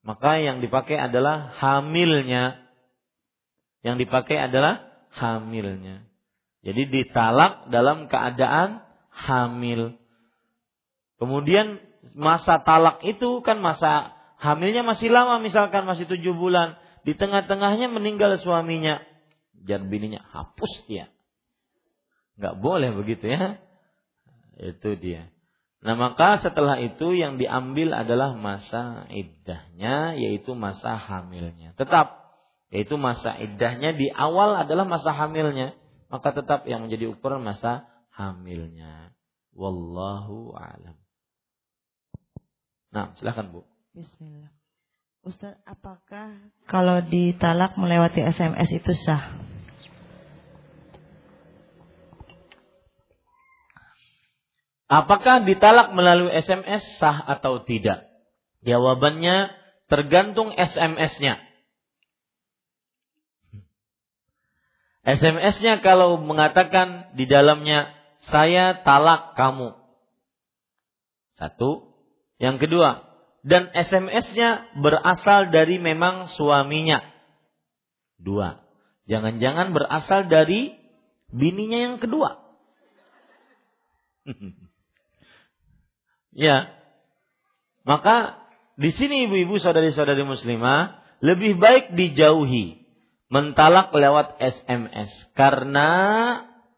Maka yang dipakai adalah hamilnya. Yang dipakai adalah hamilnya. Jadi ditalak dalam keadaan hamil. Kemudian masa talak itu kan masa hamilnya masih lama misalkan masih tujuh bulan. Di tengah-tengahnya meninggal suaminya. Jar bininya hapus dia. Nggak boleh begitu ya. Itu dia. Nah maka setelah itu yang diambil adalah masa iddahnya yaitu masa hamilnya. Tetap yaitu masa iddahnya di awal adalah masa hamilnya. Maka tetap yang menjadi ukuran masa hamilnya. Wallahu alam. Nah, silahkan Bu. Bismillah. Ustaz, apakah kalau ditalak melewati SMS itu sah? Apakah ditalak melalui SMS sah atau tidak? Jawabannya tergantung SMS-nya. SMS-nya kalau mengatakan di dalamnya saya talak kamu. Satu. Yang kedua, dan SMS-nya berasal dari memang suaminya. Dua. Jangan-jangan berasal dari bininya yang kedua. Ya. Maka di sini ibu-ibu saudari-saudari muslimah lebih baik dijauhi mentalak lewat SMS karena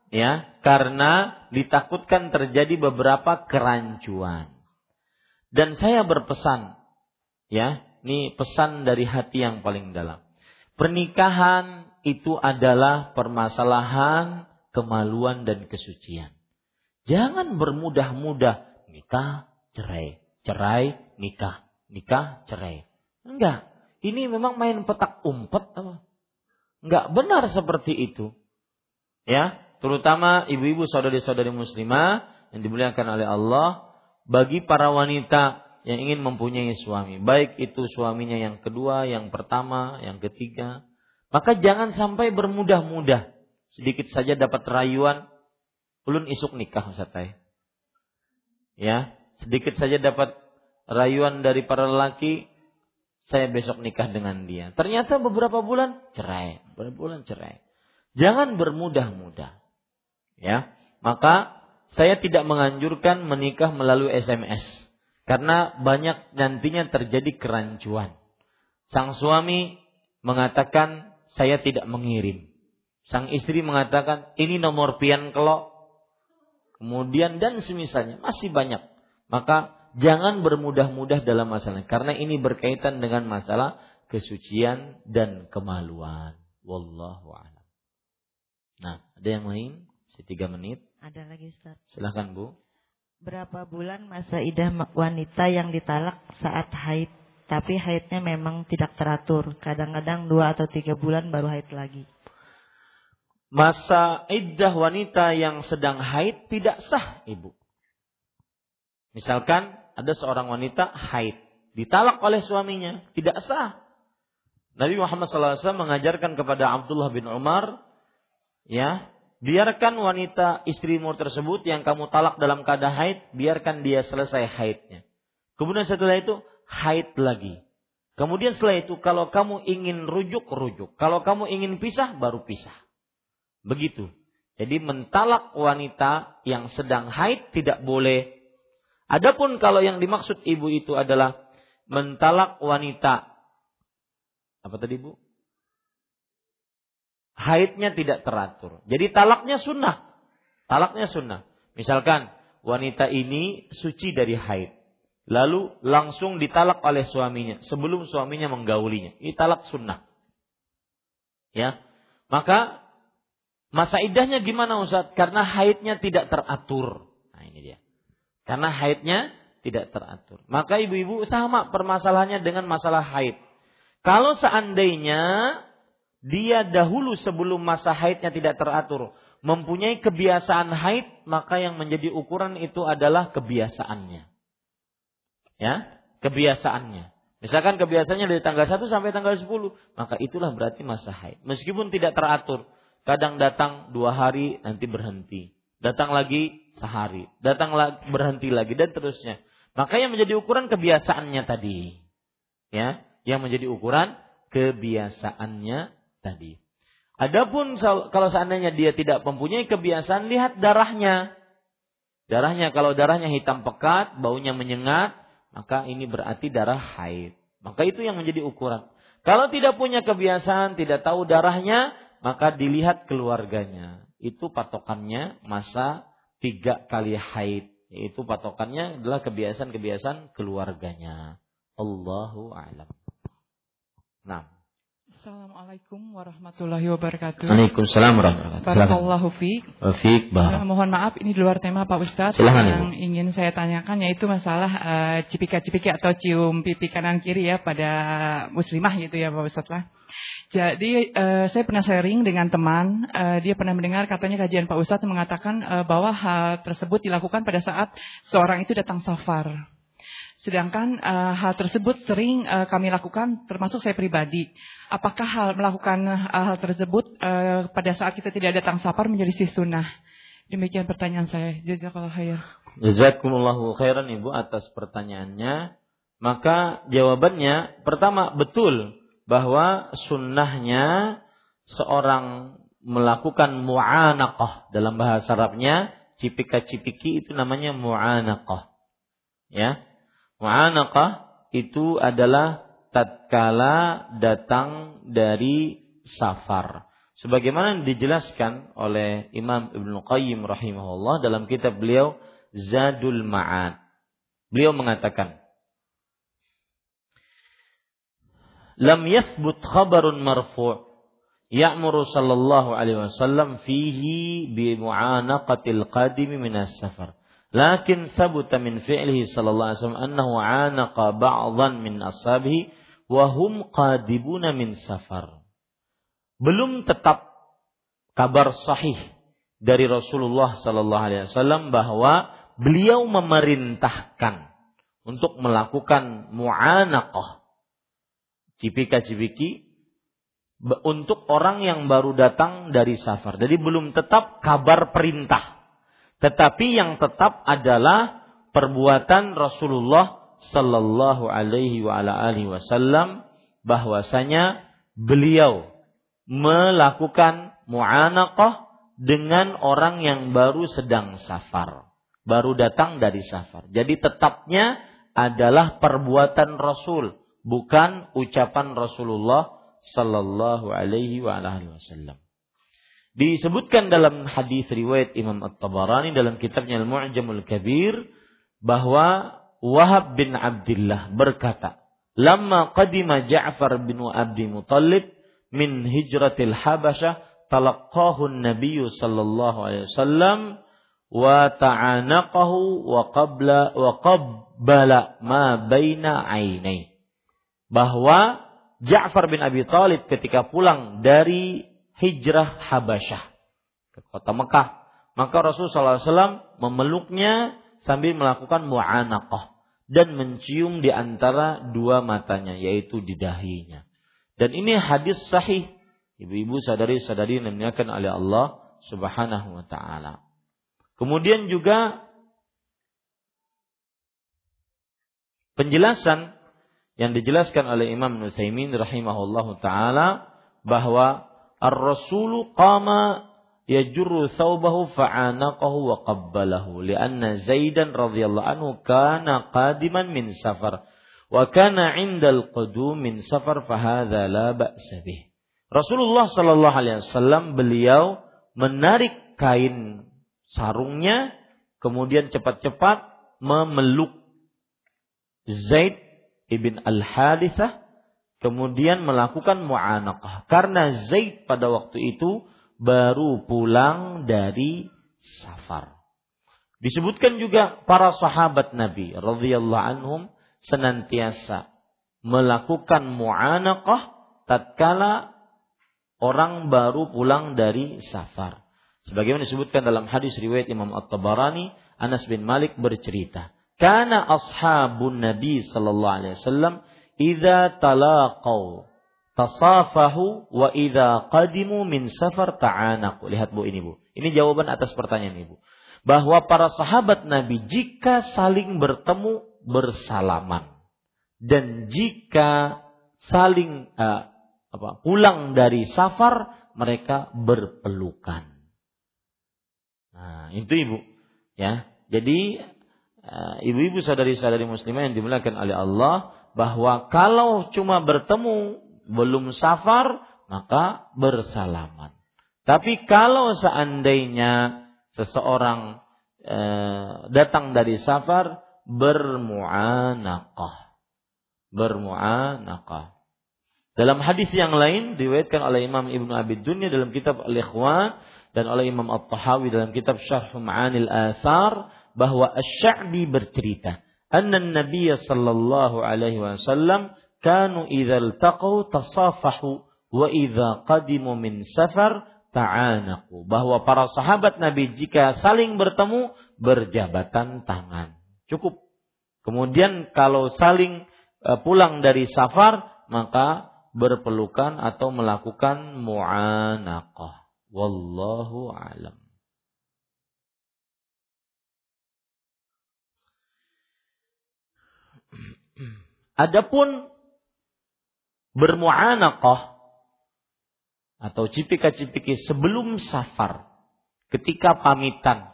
ya karena ditakutkan terjadi beberapa kerancuan. Dan saya berpesan ya, ini pesan dari hati yang paling dalam. Pernikahan itu adalah permasalahan kemaluan dan kesucian. Jangan bermudah-mudah nikah cerai, cerai, nikah, nikah cerai. Enggak. Ini memang main petak umpet apa? Enggak benar seperti itu. Ya, terutama ibu-ibu saudari-saudari muslimah yang dimuliakan oleh Allah bagi para wanita yang ingin mempunyai suami, baik itu suaminya yang kedua, yang pertama, yang ketiga, maka jangan sampai bermudah-mudah. Sedikit saja dapat rayuan, ulun isuk nikah Ustaz Ya, sedikit saja dapat rayuan dari para lelaki, saya besok nikah dengan dia. Ternyata beberapa bulan cerai, beberapa bulan cerai. Jangan bermudah-mudah. Ya, maka saya tidak menganjurkan menikah melalui SMS karena banyak nantinya terjadi kerancuan. Sang suami mengatakan saya tidak mengirim. Sang istri mengatakan ini nomor pian kelok. Kemudian dan semisalnya masih banyak. Maka jangan bermudah-mudah dalam masalah karena ini berkaitan dengan masalah kesucian dan kemaluan. Wallahu a'lam. Nah, ada yang lain? Tiga menit. Ada lagi Ustaz. Silahkan Bu. Berapa bulan masa idah wanita yang ditalak saat haid? Tapi haidnya memang tidak teratur. Kadang-kadang dua atau tiga bulan baru haid lagi. Masa iddah wanita yang sedang haid tidak sah, Ibu. Misalkan ada seorang wanita haid, ditalak oleh suaminya, tidak sah. Nabi Muhammad SAW mengajarkan kepada Abdullah bin Umar, ya, biarkan wanita istrimu tersebut yang kamu talak dalam keadaan haid, biarkan dia selesai haidnya. Kemudian setelah itu haid lagi. Kemudian setelah itu kalau kamu ingin rujuk, rujuk. Kalau kamu ingin pisah, baru pisah. Begitu. Jadi mentalak wanita yang sedang haid tidak boleh Adapun kalau yang dimaksud ibu itu adalah mentalak wanita. Apa tadi ibu? Haidnya tidak teratur. Jadi talaknya sunnah. Talaknya sunnah. Misalkan wanita ini suci dari haid. Lalu langsung ditalak oleh suaminya. Sebelum suaminya menggaulinya. Ini talak sunnah. Ya. Maka masa idahnya gimana Ustaz? Karena haidnya tidak teratur. Nah ini dia. Karena haidnya tidak teratur. Maka ibu-ibu sama permasalahannya dengan masalah haid. Kalau seandainya dia dahulu sebelum masa haidnya tidak teratur mempunyai kebiasaan haid, maka yang menjadi ukuran itu adalah kebiasaannya. Ya, kebiasaannya. Misalkan kebiasaannya dari tanggal 1 sampai tanggal 10, maka itulah berarti masa haid. Meskipun tidak teratur, kadang datang dua hari nanti berhenti, datang lagi sehari, datang lagi, berhenti lagi dan terusnya. Maka yang menjadi ukuran kebiasaannya tadi. Ya, yang menjadi ukuran kebiasaannya tadi. Adapun kalau seandainya dia tidak mempunyai kebiasaan, lihat darahnya. Darahnya kalau darahnya hitam pekat, baunya menyengat, maka ini berarti darah haid. Maka itu yang menjadi ukuran. Kalau tidak punya kebiasaan, tidak tahu darahnya, maka dilihat keluarganya. Itu patokannya masa tiga kali haid. Itu patokannya adalah kebiasaan-kebiasaan keluarganya. Allahu a'lam. Nah. Assalamualaikum warahmatullahi wabarakatuh. Waalaikumsalam warahmatullahi wabarakatuh. Barakallahu fiik. Fiik, mohon maaf ini di luar tema Pak Ustadz. Silahkan, Yang Ibu. ingin saya tanyakan yaitu masalah uh, cipika-cipiki atau cium pipi kanan kiri ya pada muslimah gitu ya Pak Ustadz lah. Jadi uh, saya pernah sharing dengan teman, uh, dia pernah mendengar katanya kajian Pak Ustadz mengatakan uh, bahwa hal tersebut dilakukan pada saat seorang itu datang safar. Sedangkan uh, hal tersebut sering uh, kami lakukan, termasuk saya pribadi. Apakah hal melakukan uh, hal tersebut uh, pada saat kita tidak datang safar menjadi sunnah? Demikian pertanyaan saya. Jazakallah khair. Jazakumullahu khairan Ibu atas pertanyaannya. Maka jawabannya pertama betul bahwa sunnahnya seorang melakukan mu'anaqah dalam bahasa Arabnya cipika-cipiki itu namanya mu'anaqah ya mu'anaqah itu adalah tatkala datang dari safar. Sebagaimana dijelaskan oleh Imam Ibnu Qayyim rahimahullah dalam kitab beliau Zadul Ma'ad. Beliau mengatakan lam yathbut khabarun marfu' ya'muru sallallahu alaihi wasallam fihi bi mu'anaqatil qadimi minas safar. Lakin sabata min fi'lihi sallallahu alaihi wasallam annahu 'anaqa ba'dhan min ashabihi wa hum qadibuna min safar. Belum tetap kabar sahih dari Rasulullah sallallahu alaihi wasallam bahwa beliau memerintahkan untuk melakukan mu'anaqah cipika-cipiki untuk orang yang baru datang dari safar. Jadi belum tetap kabar perintah. Tetapi yang tetap adalah perbuatan Rasulullah sallallahu alaihi wasallam bahwasanya beliau melakukan mu'anaqah dengan orang yang baru sedang safar, baru datang dari safar. Jadi tetapnya adalah perbuatan Rasul, bukan ucapan Rasulullah sallallahu alaihi wasallam. Disebutkan dalam hadis riwayat Imam At-Tabarani dalam kitabnya Al-Mu'jamul Kabir bahwa Wahab bin Abdullah berkata, "Lamma qadima Ja'far bin Abdi Muttalib min hijratil Habasyah, talaqqahu an-nabiy sallallahu alaihi wasallam wa ta'anaqahu wa qabla wa qabbala ma baina ainai." Bahwa Ja'far bin Abi Thalib ketika pulang dari hijrah Habasyah ke kota Mekah. Maka Rasulullah SAW memeluknya sambil melakukan mu'anaqah dan mencium di antara dua matanya yaitu di dahinya. Dan ini hadis sahih. Ibu-ibu sadari-sadari dimuliakan oleh Allah Subhanahu wa taala. Kemudian juga penjelasan yang dijelaskan oleh Imam Nutsaimin rahimahullahu taala bahwa Ar-Rasulu qama yajurru thawbahu fa'anaqahu wa qabbalahu lianna Zaidan radhiyallahu anhu kana qadiman min safar wa kana 'indal qudum min safar fahadha la ba'sa bih. Rasulullah sallallahu alaihi wasallam beliau menarik kain sarungnya kemudian cepat-cepat memeluk Zaid ibn Al-Harithah kemudian melakukan mu'anaqah karena Zaid pada waktu itu baru pulang dari safar. Disebutkan juga para sahabat Nabi radhiyallahu anhum senantiasa melakukan mu'anaqah tatkala orang baru pulang dari safar. Sebagaimana disebutkan dalam hadis riwayat Imam At-Tabarani, Anas bin Malik bercerita, "Kana ashabun Nabi sallallahu alaihi wasallam idza talaqau tasafahu wa idza qadimu min safar ta'anaqu. Lihat Bu ini Bu. Ini jawaban atas pertanyaan Ibu. Bahwa para sahabat Nabi jika saling bertemu bersalaman dan jika saling uh, apa, pulang dari safar mereka berpelukan. Nah, itu Ibu. Ya. Jadi uh, ibu-ibu saudari-saudari muslimah yang dimuliakan oleh Allah bahwa kalau cuma bertemu belum safar maka bersalaman. Tapi kalau seandainya seseorang e, datang dari safar bermuanaqah. Bermuanaqah. Dalam hadis yang lain diriwayatkan oleh Imam Ibnu Abi Dunya dalam kitab Al-Ikhwan dan oleh Imam At-Tahawi dalam kitab Syarh Ma'anil Asar bahwa Asy-Sya'bi bercerita أن النبي صلى الله عليه وسلم كانوا إذا التقوا تصافحوا وإذا قدموا من سفر تعانقوا ta'anaku bahwa para sahabat Nabi jika saling bertemu berjabatan tangan. Cukup. Kemudian kalau saling eh, pulang dari safar maka berpelukan atau melakukan mu'anaqah. Wallahu alam. Adapun bermuanakoh atau cipika-cipiki sebelum safar ketika pamitan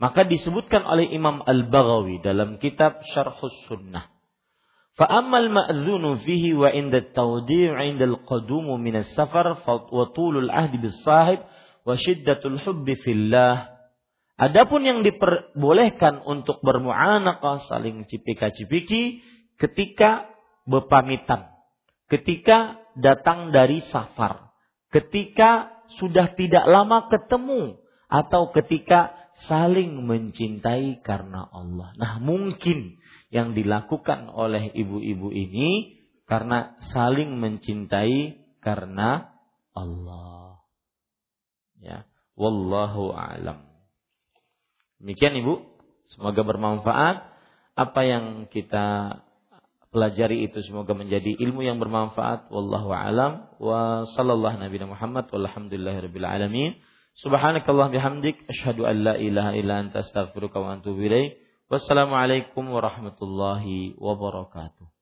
maka disebutkan oleh Imam Al-Baghawi dalam kitab Syarh Sunnah. Fa'amal ammal fihi wa inda at-tawdi' 'inda al-qadumu min as-safar wa tulul ahdi bis-sahib wa shiddatul hubbi fillah. Adapun yang diperbolehkan untuk bermu'anaqah saling cipika-cipiki ketika berpamitan, ketika datang dari safar, ketika sudah tidak lama ketemu, atau ketika saling mencintai karena Allah. Nah, mungkin yang dilakukan oleh ibu-ibu ini karena saling mencintai karena Allah. Ya, wallahu a'lam. Demikian Ibu, semoga bermanfaat apa yang kita pelajari itu semoga menjadi ilmu yang bermanfaat. Wallahu alam. Wa sallallahu nabi Muhammad. Walhamdulillahirabbil alamin. Subhanakallah bihamdik. Asyhadu an la ilaha illa anta astaghfiruka wa atubu ilaik wassalamualaikum warahmatullahi wabarakatuh